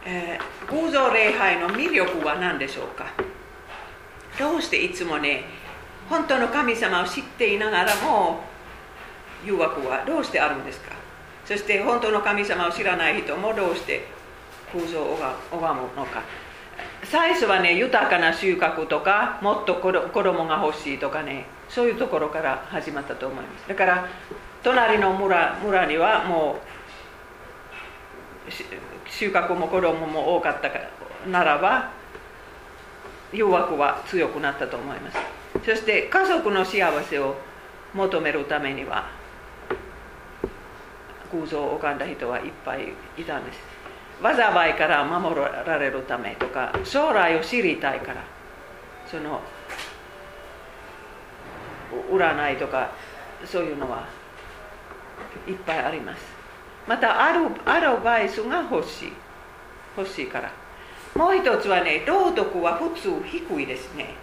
え、偶像礼拝の魅力は何でしょうか？どうしていつもね本当の神様を知っていながらも誘惑はどうしてあるんですか？そして本当の神様を知らない人もどうして空想を拝むのか？最初はね豊かな収穫とかもっと子供が欲しいとかねそういうところから始まったと思います。だから隣の村村にはもう収穫も子供も多かったならば誘惑は強くなったと思います。そして家族の幸せを求めるためには空想を拝んだ人はいっぱいいたんです。災いから守られるためとか将来を知りたいからその占いとかそういうのはいっぱいあります。またアルアドバイスが欲しい。欲しいから。もう一つはね道徳は普通低いですね。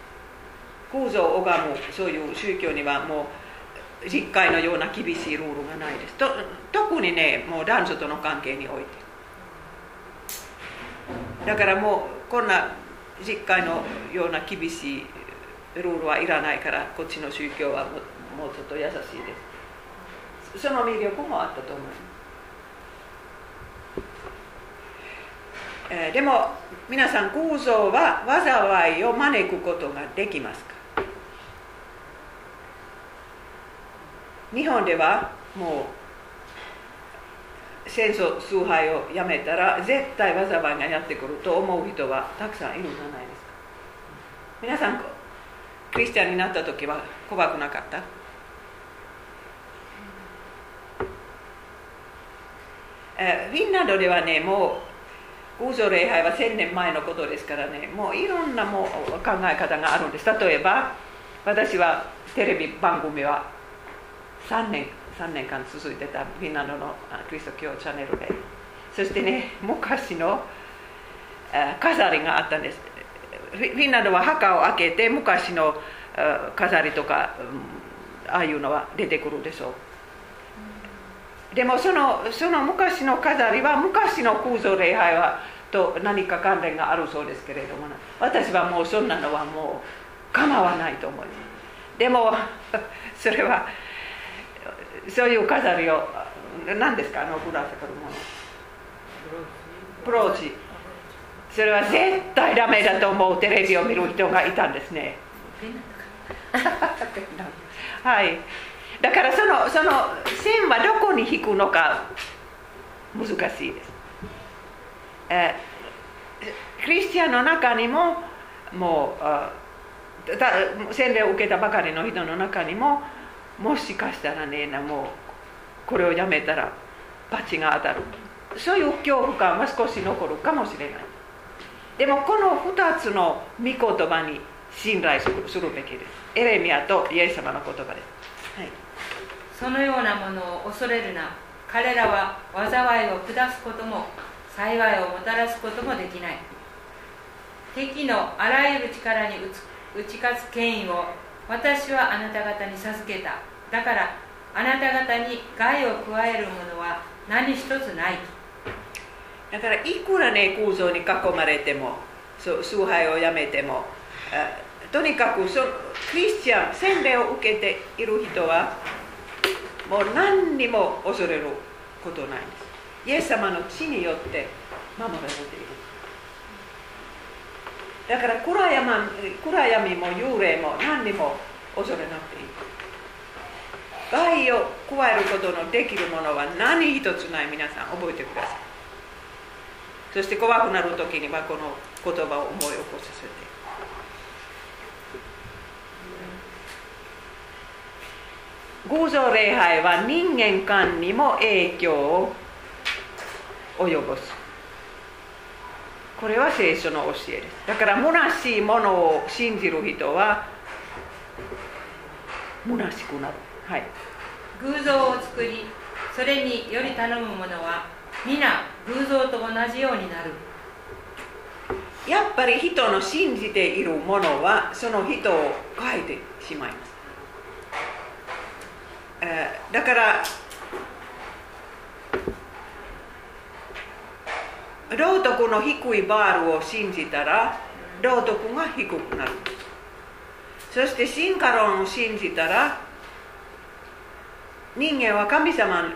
空想を拝むそういう宗教にはもう実会のような厳しいルールがないです。と特にねもう男女との関係において。だからもうこんな実会のような厳しいルールはいらないからこっちの宗教はもうちょっと優しいです。その魅力もあったと思います、えー、でも皆さん空想は災いを招くことができますか？日本ではもう戦争崇拝をやめたら絶対災いがやってくると思う人はたくさんいるんじゃないですか。皆さんクリスチャンになった時は怖くなかった？えフィンランドではねもう偶像礼拝は1000年前のことですからね。もういろんなもう考え方があるんです。例えば私はテレビ番組は3年 ,3 年間続いてたフィンランドのクリスト教チャンネルで。そしてね昔の飾りがあったんです。フィンランドは墓を開けて昔の飾りとかああいうのは出てくるでしょう。でもそのその昔の飾りは昔の空想礼拝はと何か関連があるそうですけれども私はもうそんなのはもう構わないと思います。でも [LAUGHS] それはそういう飾りを何ですか？あのぶら下がるもの。ブローチ。それは絶対ダメだと思うテレビを見る人がいたんですね。[LAUGHS] はいだからそのその線はどこに引くのか難しいです、えー、クリスチャンの中にももう洗礼を受けたばかりの人の中にももしかしたらねもうこれをやめたら罰が当たる。そういう恐怖感は少し残るかもしれない。でもこの2つの御言葉に信頼するべきです。エレミアとイエス様の言葉です、はい、そのようなものを恐れるな。彼らは災いを下すことも幸いをもたらすこともできない。敵のあらゆる力に打ち勝つ権威を私はあなた方に授けた。だからあなた方に害を加えるものは何一つない。だからいくらね空想に囲まれても崇拝をやめてもとにかくそクリスチャン洗礼を受けている人はもう何にも恐れることないんです。イエス様の血によって守られている。だから暗闇暗闇も幽霊も何にも恐れなくていい。害を加えることのできるものは何一つない。皆さん覚えてください。そして怖くなる時にはこの言葉を思い起こさせて。偶像礼拝は人間間にも影響を及ぼす。これは聖書の教えです。だから虚しいものを信じる人は虚しくなる。はい。偶像を作りそれにより頼む者は皆偶像と同じようになる。やっぱり人の信じているものはその人を変えてしまいます、え、だから道徳の低いバールを信じたら道徳が低くなる。そして進化論を信じたら人間は神様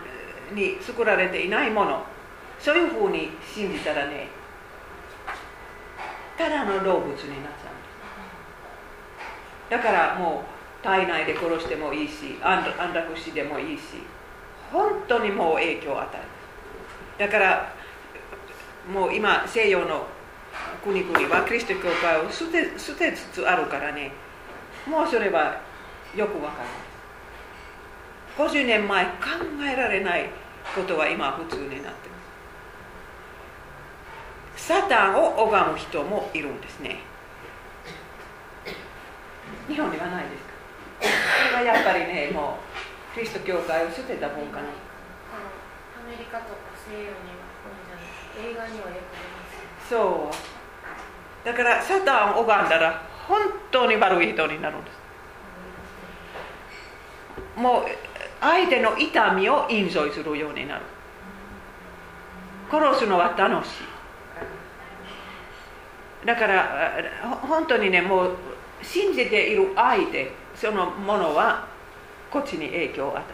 に作られていないもの。そういうふうに信じたらねただの動物になっちゃう。んですだからもう体内で殺してもいいし安楽死でもいいし本当にもう影響を与える。だからもう今西洋の国々はキリスト教会を捨て捨てつつあるからね。もうそれはよくわかる50年前考えられないことは今普通になってます。サタンを拝む人もいるんですね。日本にはないですか？れはやっぱりねもうキリスト教会を捨てたもんかなアメリカとか西洋には映画にはよく出ますそう。だからサタンを拝んだら本当に悪い人になるんです。もう相手の痛みをインジョイするようになる。殺すのは楽しい。だから本当にねもう信じている相手そのものはこっちに影響を与え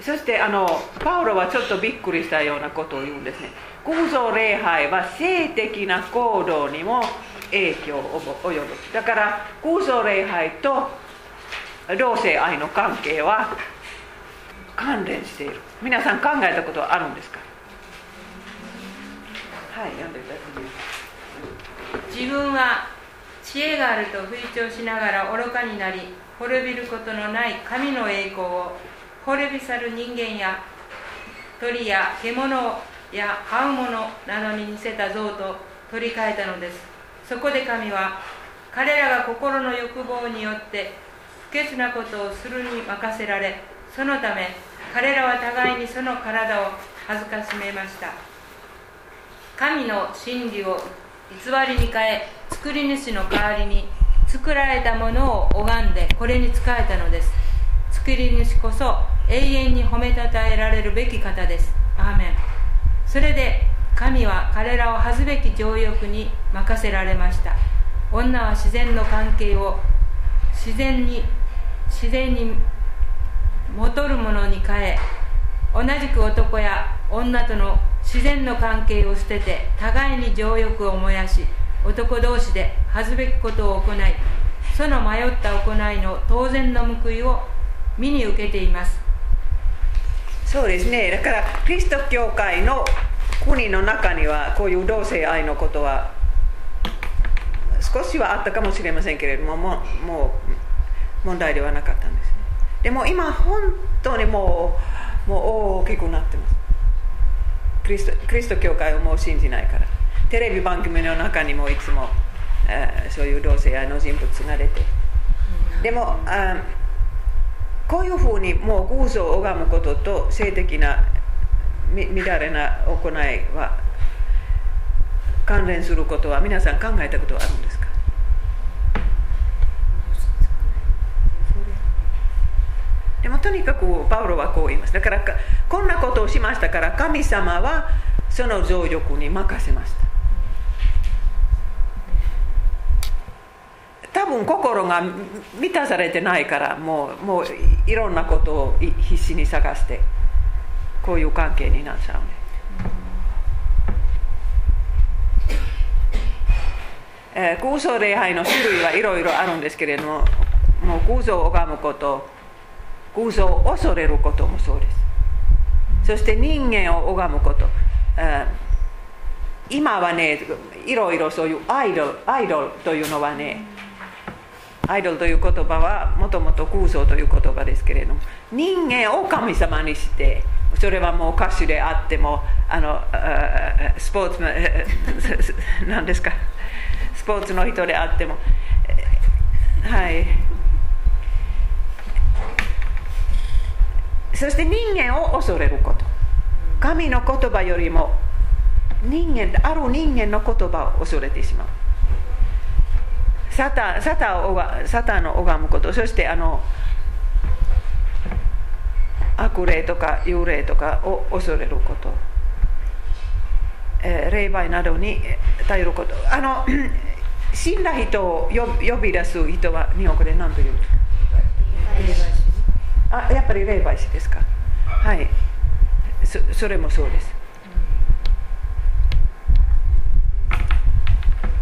る。そしてあのパウロはちょっとびっくりしたようなことを言うんですね。偶像礼拝は性的な行動にも影響を及ぶ。だから偶像礼拝と同性愛の関係は関連している。皆さん考えたことはあるんですか？はい読んでください自分は知恵があると吹聴しながら愚かになり滅びることのない神の栄光を滅び去る人間や鳥や獣や這うものなどに似せた像と取り替えたのです。そこで神は彼らが心の欲望によって不潔なことをするに任せられそのため彼らは互いにその体を恥ずかしめました。神の真理を偽りに変え作り主の代わりに作られたものを拝んでこれに仕えたのです。作り主こそ永遠に褒めたたえられるべき方です。アーメン。それで神は彼らを恥ずべき情欲に任せられました。女は自然の関係を自然に自然に戻るものに変え同じく男や女との自然の関係を捨てて互いに情欲を燃やし男同士で恥ずべきことを行いその迷った行いの当然の報いを身に受けています。そうですね。だからキリスト教会の国の中にはこういう同性愛のことは少しはあったかもしれませんけれどもももう問題ではなかったんですね。でも今本当にもうもう大きくなってます。キリストキリスト教会をもう信じないから。テレビ番組の中にもいつも、えー、そういう同性愛の人物が出てでもあこういうふうにもう偶像を拝むことと性的な乱れな行いは関連することは皆さん考えたことはあるんですとにかくパウロはこう言いますだからこんなことをしましたから神様はその情力に任せました。多分心が満たされてないからもうもういろんなことを必死に探してこういう関係になっちゃうね。えー、空想礼拝の種類はいろいろあるんですけれどももう空想を拝むこと空想を恐れることもそうです。そして人間を拝むこと、え、今はねいろいろそういうアイドルアイドルというのはねアイドルという言葉はもともと空想という言葉ですけれども人間を神様にしてそれはもう歌手であってもあのスポーツの [LAUGHS] 何ですか？スポーツの人であってもはい。そして人間を恐れること。神の言葉よりも人間ある人間の言葉を恐れてしまう。サタサタをサタンを拝むこと。そしてあの悪霊とか幽霊とかを恐れること、えー、霊媒などに頼ること。あの [CLEARS THROAT] 死んだ人を呼び出す人は日本語で何と言う？あやっぱり霊媒師ですか？はい。そそれもそうです、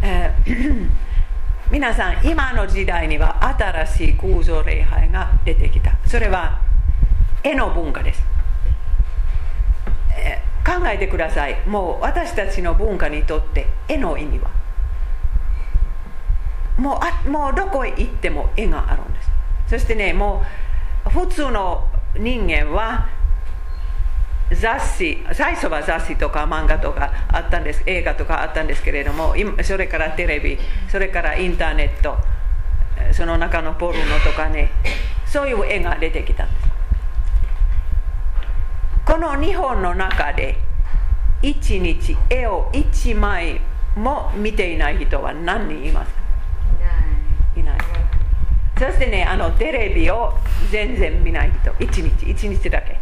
えー、[CLEARS THROAT] 皆さん今の時代には新しい空想礼拝が出てきた。それは絵の文化です、えー、考えてください。もう私たちの文化にとって絵の意味は。もうあもうどこへ行っても絵があるんです。そしてねもう普通の人間は雑誌最初は雑誌とか漫画とかあったんです映画とかあったんですけれどもそれからテレビそれからインターネットその中のポルノとかねそういう絵が出てきたんです。この日本の中で一日絵を1枚も見ていない人は何人いますか？そしてねあのテレビを全然見ない人。1日1日だけ。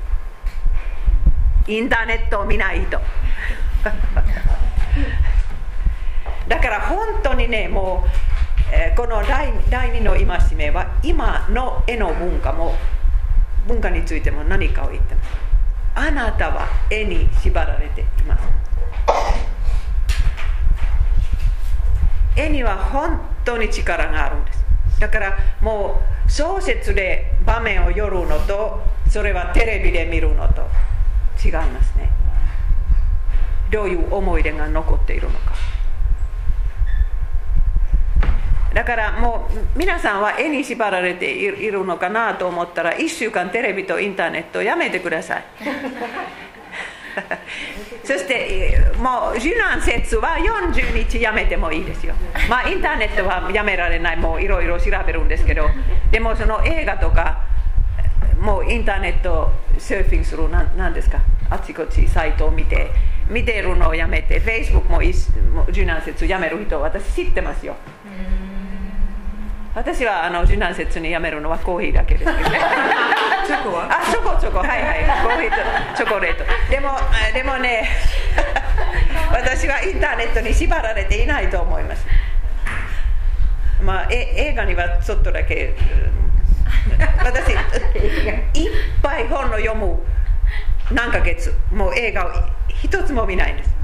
インターネットを見ない人。[LAUGHS] だから本当にねもう、えー、この第第2の戒めは今の絵の文化も文化についても何かを言ってます。あなたは絵に縛られています。絵には本当に力があるんです。だからもう小説で場面を読るのとそれはテレビで見るのと違いますね。どういう思い出が残っているのか。だからもう皆さんは絵に縛られているのかなと思ったら1週間テレビとインターネットをやめてください。そしてもう受難節は40日やめてもいいですよ。まあインターネットはやめられない。もういろいろ調べるんですけど。でもその映画とかもうインターネットサーフィンするなんなんですか？あちこちサイトを見て見てるのをやめて Facebook ももう受難節やめる人私知ってますよ。私はあの受難節にやめるのはコーヒーだけですけどね。[LAUGHS] チョコは？あチョコチョコ。はいはい。コーヒーとチョコレート。でもあでもね [LAUGHS] 私はインターネットに縛られていないと思います。まあえ映画にはちょっとだけ。うん私いっぱい本を読む何ヶ月。もう映画を一つも見ないんです。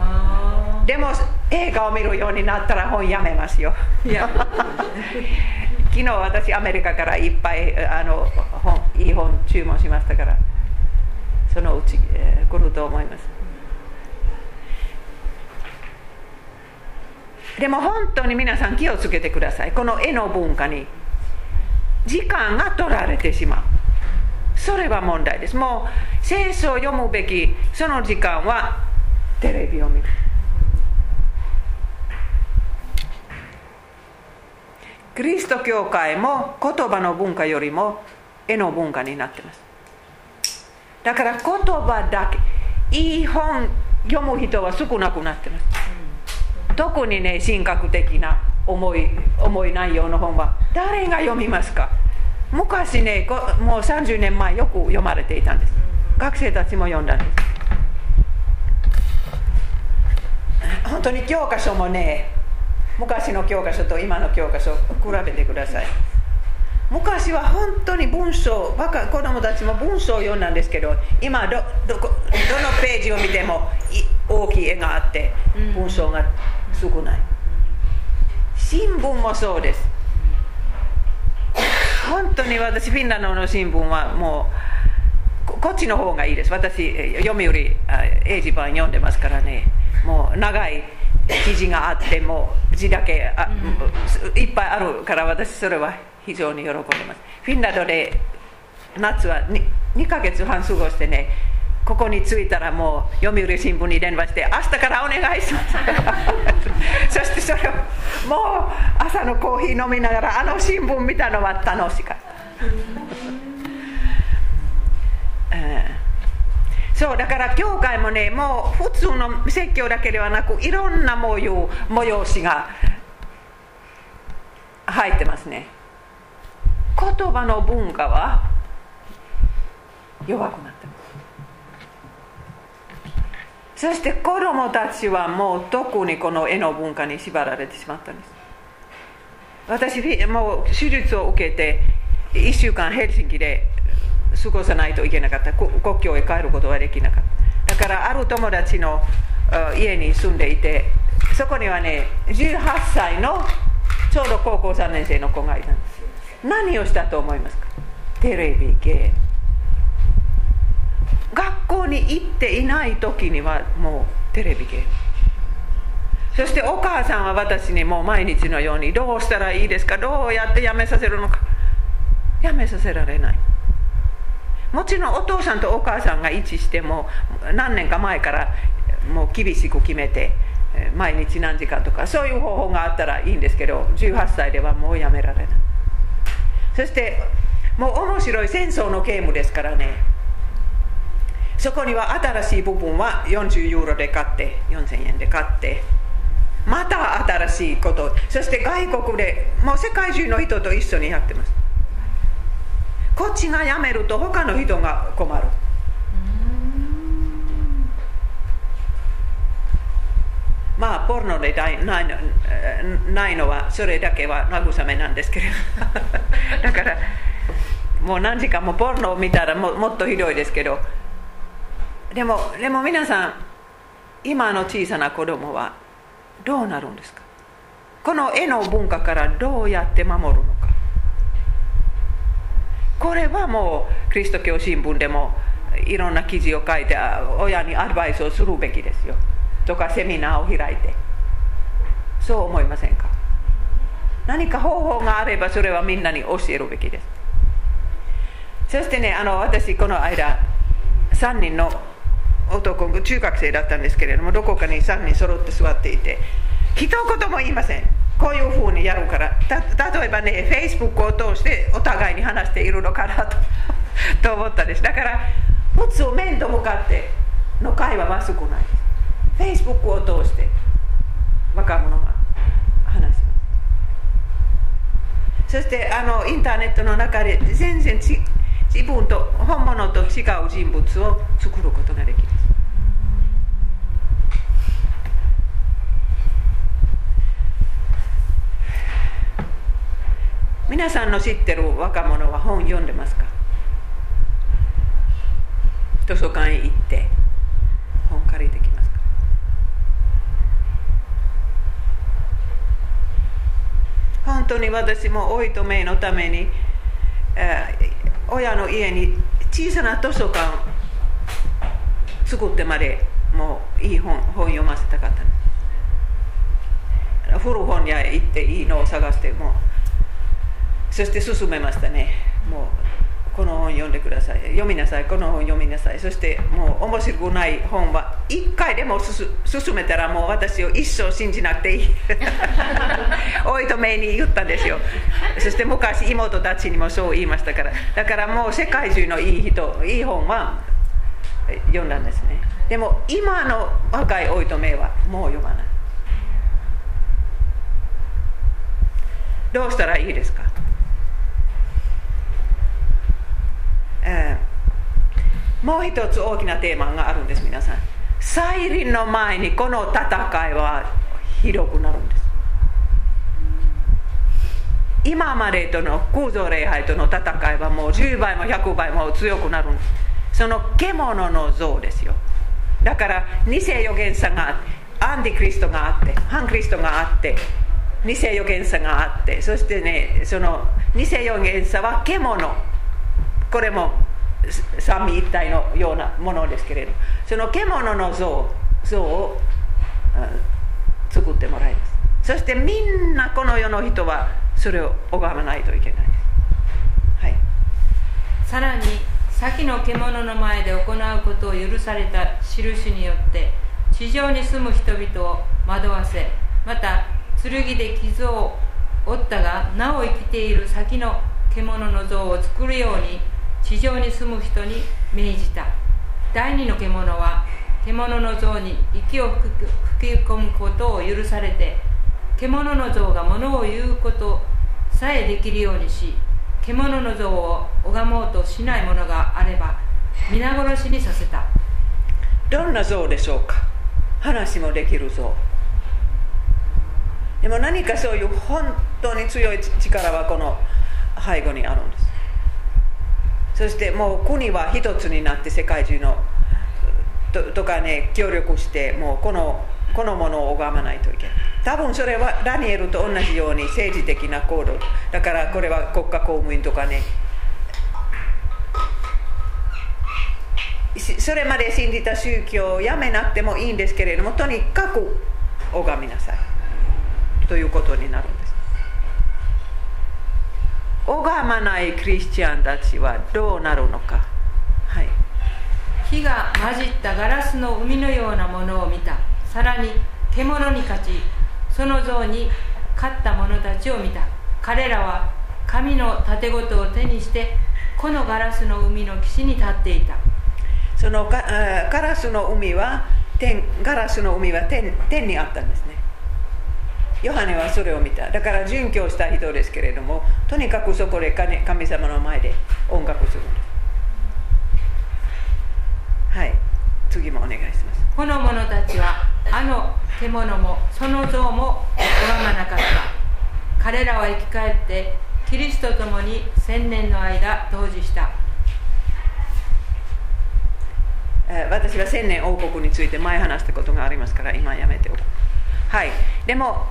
あでも映画を見るようになったら本やめますよ。[LAUGHS] 昨日私アメリカからいっぱいあの本いい本注文しましたからそのうち、えー来ると思います。でも本当に皆さん気をつけてください。この絵の文化に時間が取られてしまう。それは問題です。もう聖書を読むべきその時間はテレビを見るキリスト教会も言葉の文化よりも絵の文化になってます。だから言葉だけ。いい本読む人は少なくなってます。特にね神学的な重い重い内容の本は。誰が読みますか？昔ねもう30年前よく読まれていたんです。学生たちも読んだんです。本当に教科書もね昔の教科書と今の教科書比べてください。昔は本当に文章若い子供たちも文章を読んだんですけど今どどこどのページを見てもい大きい絵があって文章が少ない。新聞もそうです。本当に私フィンランドの新聞はもうこっちの方がいいです。私読売英字版読んでますからね。もう長い記事があっても字だけあ、いっぱいあるから私それは非常に喜んでます。フィンランドで夏は 2, 2ヶ月半過ごしてねここに着いたらもう読売新聞に電話して明日からお願いしますそしてそれをもう朝のコーヒー飲みながらあの新聞見たのは楽しかった、う [LAUGHS] んそうだから教会もねもう普通の説教だけではなくいろんな模様催しが入ってますね。言葉の文化は弱くなってます。そして子供たちはもう特にこの絵の文化に縛られてしまったんです。私もう手術を受けて1週間ヘルシンキで過ごさないといけなかった。こ国境へ帰ることはできなかった。だからある友達の家に住んでいてそこにはね18歳のちょうど高校3年生の子がいたんです何をしたと思いますか？テレビゲーム。学校に行っていない時にはもうテレビゲーム。そしてお母さんは私にもう毎日のようにどうしたらいいですか？どうやってやめさせるのか？やめさせられない。もちろんお父さんとお母さんが一致しても何年か前からもう厳しく決めて毎日何時間とかそういう方法があったらいいんですけど18歳ではもうやめられない。そしてもう面白い戦争のゲームですからね。そこには新しい部分は40ユーロで買って4000円で買ってまた新しいこと。そして外国でもう世界中の人と一緒にやってます。こっちがやめると他の人が困る。まあポルノでないないのえーないのはそれだけは慰めなんですけれど。[LAUGHS] だからもう何時間もポルノを見たらももっとひどいですけど。でもでも皆さん今の小さな子供はどうなるんですか？この絵の文化からどうやって守るのか？これはもうキリスト教新聞でもいろんな記事を書いて親にアドバイスをするべきですよ。とかセミナーを開いて。そう思いませんか？何か方法があればそれはみんなに教えるべきです。そしてねあの私この間3人の男中学生だったんですけれどもどこかに3人揃って座っていて一言も言いません。こういうふうにやるから。た例えばねフェイスブックを通してお互いに話しているのかなと。[LAUGHS] と思ったんですだから普通面と向かっての会話は少ない。フェイスブックを通して若者が話します。そしてあのインターネットの中で全然ち自分と本物と違う人物を作ることができます。皆さんの知ってる若者は本読んでますか？図書館へ行って本借りてきますか？本当に私も老いとめのために、えー、親の家に小さな図書館作ってまでもういい本本読ませたかった古本屋へ行っていいのを探してもうそして進めましたね。もうこの本読んでください。読みなさい。この本読みなさい。そしてもう面白くない本は1回でも進めたらもう私を一生信じなくていい。おいとめに言ったんですよ。そして昔妹たちにもそう言いましたから。だからもう世界中のいい人いい本は読んだんですね。でも今の若いおいとめはもう読まない。どうしたらいいですかえー、もう一つ大きなテーマがあるんです皆さん。再臨の前にこの戦いは広くなるんです。今までとの空想礼拝との戦いはもう10倍も100倍も強くなるんです。その獣の像ですよ。だから偽預言者があアンティクリストがあって反クリストがあって偽預言者があってそしてねその偽預言者は獣。これも三位一体のようなものですけれど。その獣の像像を作ってもらいます。そしてみんなこの世の人はそれを拝まないといけない、はい、さらに先の獣の前で行うことを許された印によって地上に住む人々を惑わせまた剣で傷を負ったがなお生きている先の獣の像を作るように地上に住む人に命じた。第二の獣は獣の像に息を吹き込むことを許されて獣の像がものを言うことさえできるようにし獣の像を拝もうとしない者があれば皆殺しにさせた。どんな像でしょうか？話もできる像。でも何かそういう本当に強い力はこの背後にあるんです。そしてもう国は一つになって世界中のととかね協力してもうこのこのものを拝まないといけない。多分それはダニエルと同じように政治的な行動。だからこれは国家公務員とかね。それまで信じた宗教をやめなくてもいいんですけれどもとにかく拝みなさい。ということになるんです。拝まないクリスチャンたちはどうなるのか、はい、火が混じったガラスの海のようなものを見た。さらに獣に勝ちその像に勝った者たちを見た。彼らは神の盾ごとを手にしてこのガラスの海の岸に立っていた。そのガラスの海は天ガラスの海は天天にあったんですねヨハネはそれを見た。だから殉教した人ですけれどもとにかくそこで神様の前で音楽するはい。次もお願いします。この者たちはあの獣もその像も拝まなかった。彼らは生き返ってキリストと共に千年の間当時した。私は千年王国について前話したことがありますから今やめておくはい。でも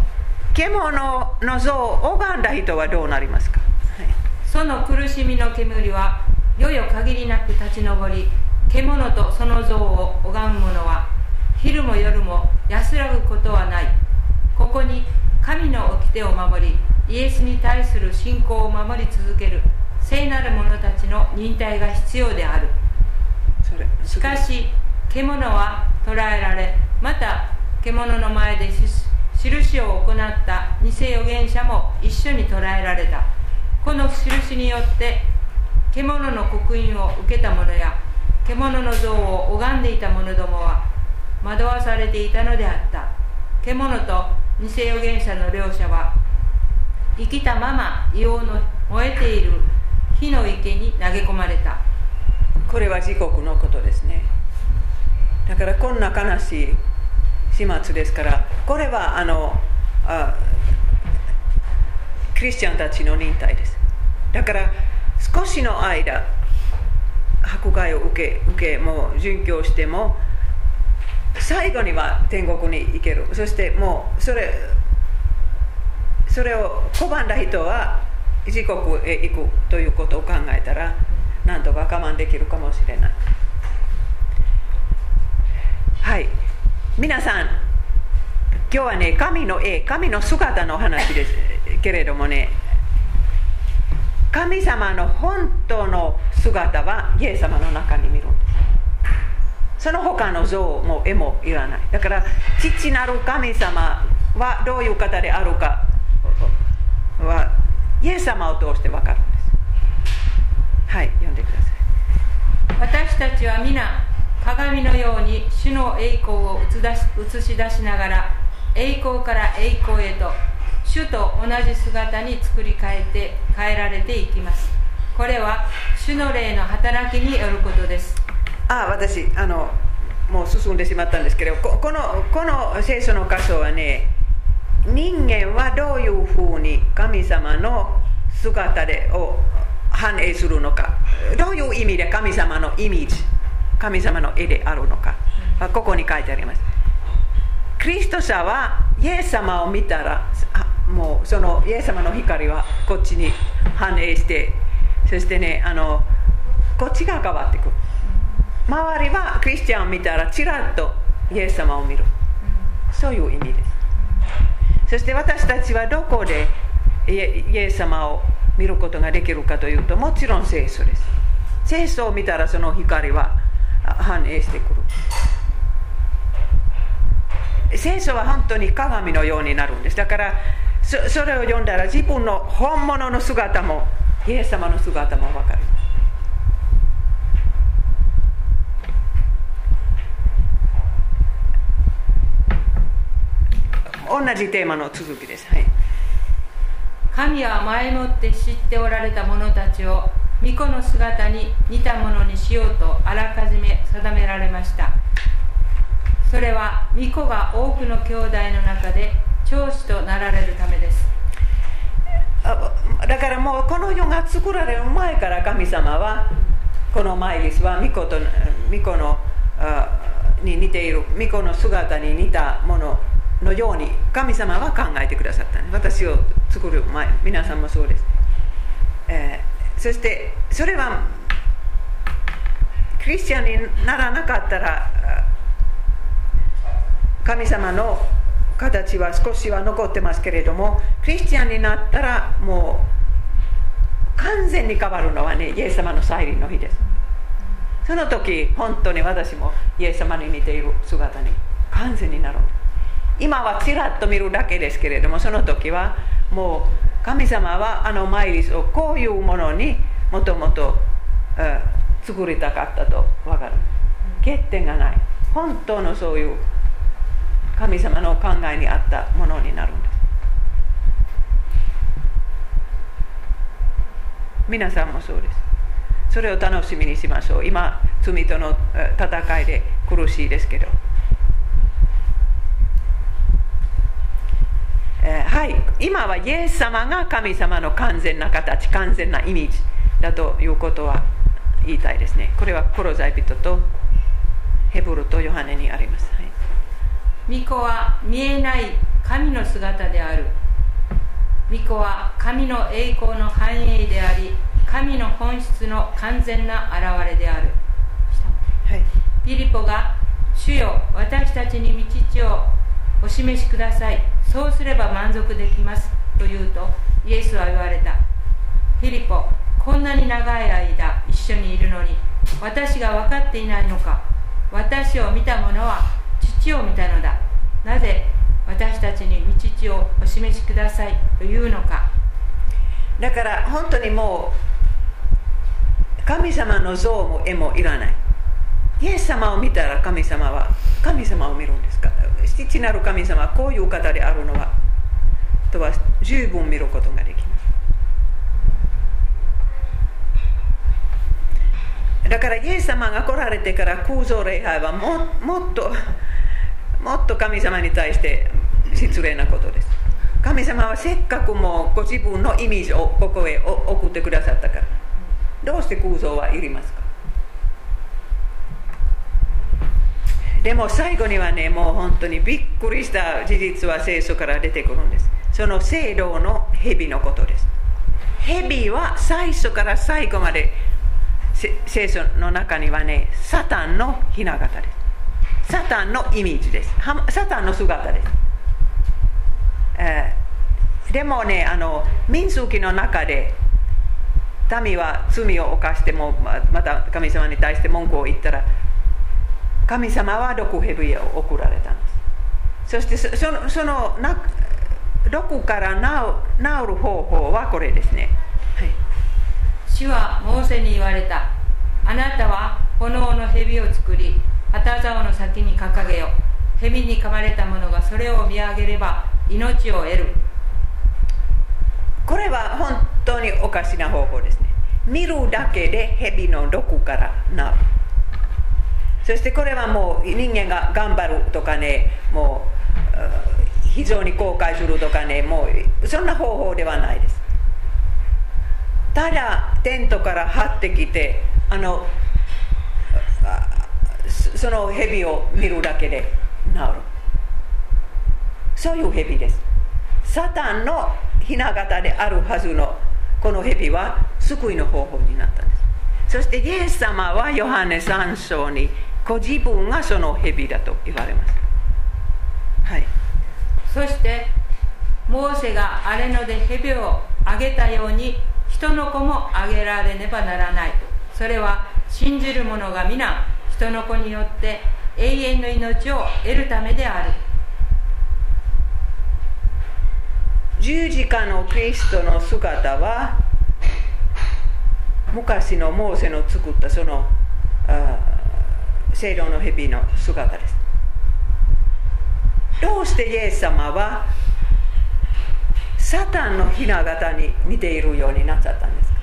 獣の像を拝んだ人はどうなりますか、はい、その苦しみの煙はよよ限りなく立ち上り獣とその像を拝む者は昼も夜も安らぐことはない。ここに神の掟を守りイエスに対する信仰を守り続ける聖なる者たちの忍耐が必要である。しかし獣は捕らえられまた獣の前で印を行った偽預言者も一緒に捕らえられた。この印によって獣の刻印を受けた者や獣の像を拝んでいた者どもは惑わされていたのであった。獣と偽預言者の両者は生きたまま硫黄の燃えている火の池に投げ込まれた。これは地獄のことですね。だからこんな悲しい始末ですからこれはあのあクリスチャンたちの忍耐です。だから少しの間迫害を受け受けもう殉教しても最後には天国に行ける。そしてもうそれそれを拒んだ人は自国へ行くということを考えたら何とか我慢できるかもしれない。はい。皆さん今日はね神の絵神の姿の話ですけれどもね神様の本当の姿はイエス様の中に見るんですその他の像も絵もいらない。だから父なる神様はどういう方であるかはイエス様を通して分かるんです。はい読んでください。私たちは皆鏡のように主の栄光を映し出しながら栄光から栄光へと主と同じ姿に作り変えて変えられていきます。これは主の霊の働きによることです。ああ私あのもう進んでしまったんですけどここのこの聖書の箇所はね人間はどういうふうに神様の姿でを反映するのか。どういう意味で神様のイメージ？神様の絵であるのか。ここに書いてあります。クリスト者はイエス様を見たらもうそのイエス様の光はこっちに反映してそしてねあのこっちが変わってくる。周りはクリスチャンを見たらちらっとイエス様を見る。そういう意味です。そして私たちはどこでイエス様を見ることができるかというともちろん聖書です。聖書を見たらその光は反映してくる。聖書は本当に鏡のようになるんです。だからそれを読んだら自分の本物の姿もイエス様の姿も分かる。同じテーマの続きです、はい、神は前もって知っておられた者たちを巫女の姿に似たものにしようとあらかじめ定められました。それは巫女が多くの兄弟の中で長子となられるためです。だからもうこの世が作られる前から神様はこのマイリスは巫女と巫女のに似ている巫女の姿に似たもののように神様は考えてくださった。私を作る前皆さんもそうです、えー、そしてそれはクリスチャンにならなかったら神様の形は少しは残ってますけれどもクリスチャンになったらもう完全に変わるのはねイエス様の再臨の日です。その時本当に私もイエス様に似ている姿に完全になる今はちらっと見るだけですけれどもその時はもう神様はあのマイリスをこういうものにもともと作りたかったと分かる。欠点がない。本当のそういう神様の考えに合ったものになるんです。皆さんもそうです。それを楽しみにしましょう。今罪との戦いで苦しいですけど、えー、はい今はイエス様が神様の完全な形完全なイメージだということは言いたいですね。これはコロザイ人とヘブルとヨハネにあります、はい。巫女は見えない神の姿である。巫女は神の栄光の繁栄であり神の本質の完全な現れである、はい、ピリポが「主よ私たちに道をお示しくださいそうすれば満足できます」と言うとイエスは言われた。ピリポこんなに長い間一緒にいるのに私が分かっていないのか。私を見た者は父を見たのだ。なぜ私たちに道をお示しくださいというのか。だから本当にもう神様の像も絵もいらない。イエス様を見たら神様は神様を見るんですか？父なる神様はこういう方であるのはとは十分見ることができます。だからイエス様が来られてから空想礼拝はももっともっと神様に対して失礼なことです。神様はせっかくもうご自分のイメージをここへ送ってくださったから。どうして空想はいりますか？でも最後にはねもう本当にびっくりした事実は聖書から出てくるんです。その聖堂の蛇のことです。蛇は最初から最後まで聖書の中にはねサタンのひな形です。サタンのイメージです。サタンの姿です、えー、でもねあの民数記の中で民は罪を犯してもまた神様に対して文句を言ったら神様は毒蛇を送られたんです。そしてそのその毒から治治る方法はこれですね、はい、主はモーセに言われた。あなたは炎の蛇を作り旗竿の先に掲げよ蛇に噛まれた者がそれを見上げれば命を得る。これは本当におかしな方法ですね。見るだけで蛇の毒から治るそしてこれはもう人間が頑張るとかねもう非常に後悔するとかねもうそんな方法ではないです。ただテントから張ってきてあのその蛇を見るだけで治る。そういう蛇です。サタンのひな形であるはずのこの蛇は救いの方法になったんです。そしてイエス様はヨハネ3章にご自分がその蛇だと言われます、はい、そしてモーセが荒れ野で蛇をあげたように人の子もあげられねばならない。それは信じる者が皆人の子によって永遠の命を得るためである。十字架のキリストの姿は昔のモーセの作ったそのあ聖堂の蛇の姿です。どうしてイエス様はサタンのひな形に似ているようになっちゃったんですか？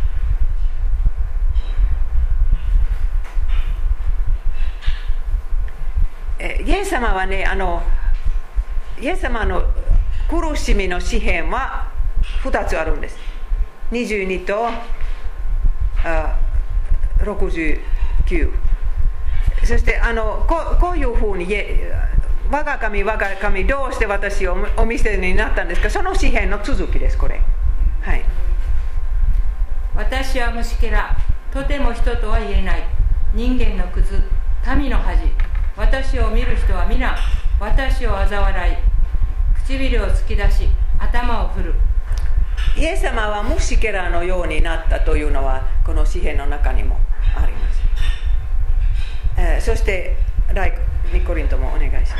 イエス様はねあのイエス様の苦しみの詩篇は2つあるんです。22とあ69そしてあのここういうふうに我が神我が神どうして私をお見せになったんですか？その詩篇の続きですこれ。はい。私は虫けらとても人とは言えない。人間のクズ民の恥。私を見る人は皆私を嘲笑い。唇を突き出し頭を振る。イエス様は虫けらのようになったというのはこの詩篇の中にもありますえー、そしてライニコリントもお願いしま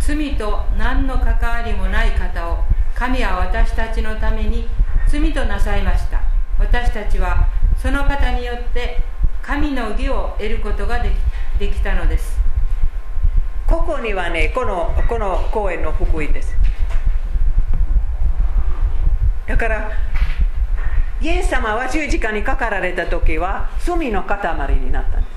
す。罪と何の関わりもない方を神は私たちのために罪となさいました。私たちはその方によって神の義を得ることができできたのです。ここにはねこのこの公演の福音です。だからイエス様は十字架にかかられた時は罪の塊になったんです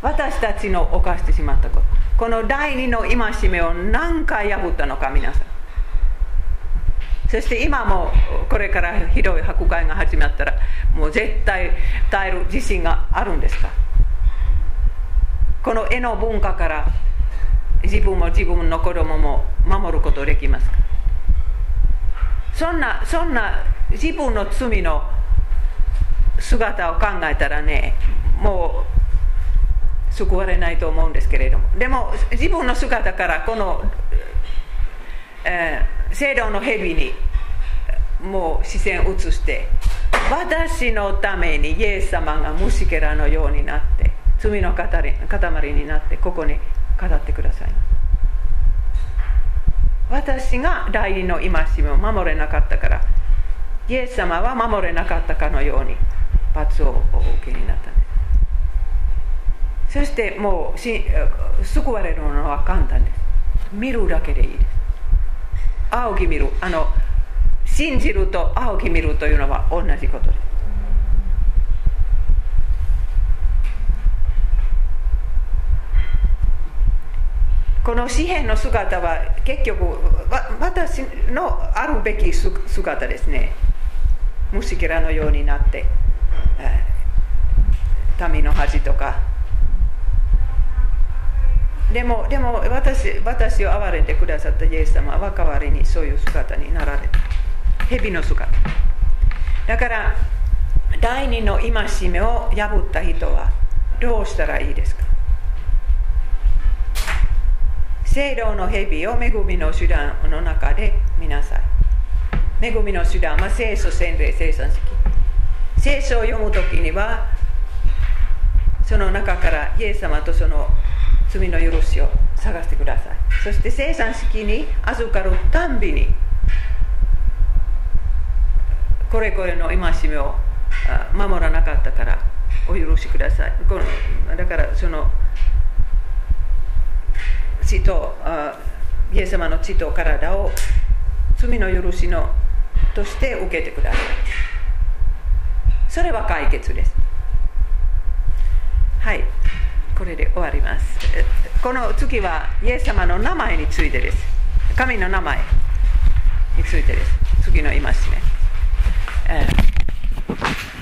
私たちの犯してしまったこと。この第二の戒めを何回破ったのか皆さん。そして今もこれからひどい迫害が始まったらもう絶対耐える自信があるんですか？この絵の文化から自分も自分の子供も守ることできますか？そんなそんな自分の罪の姿を考えたらねもう救われないと思うんですけれども。でも自分の姿からこの、えー、聖堂の蛇にもう視線を移して私のためにイエス様が虫けらのようになって罪の塊になってここに語ってください。私が代理の戒めを守れなかったからイエス様は守れなかったかのように罰をお受けになった。そしてもうし救われるのは簡単です。見るだけでいいです。青木見るあの信じると青木見るというのは同じことです。この紙幣の姿は結局私のあるべき姿ですね。虫けらのようになって、民の恥とかでもでも私私を憐れんでくださったイエス様は代わりにそういう姿になられた蛇の姿だから第二の戒めを破った人はどうしたらいいですか？聖堂の蛇を恵みの手段の中で見なさい。恵みの手段は聖書、洗礼、生産式。聖書を読むときには、その中からイエス様とその罪の許しを探してください。そして生産式に預かるたんびに、これこれの戒めを守らなかったからお許しくださいこの。だからその血とイエス様の血と体を罪の許しのとして受けてくださいそれは解決ですはいこれで終わります。この次は、イエス様の名前についてです。神の名前についてです。次の言いまね。えー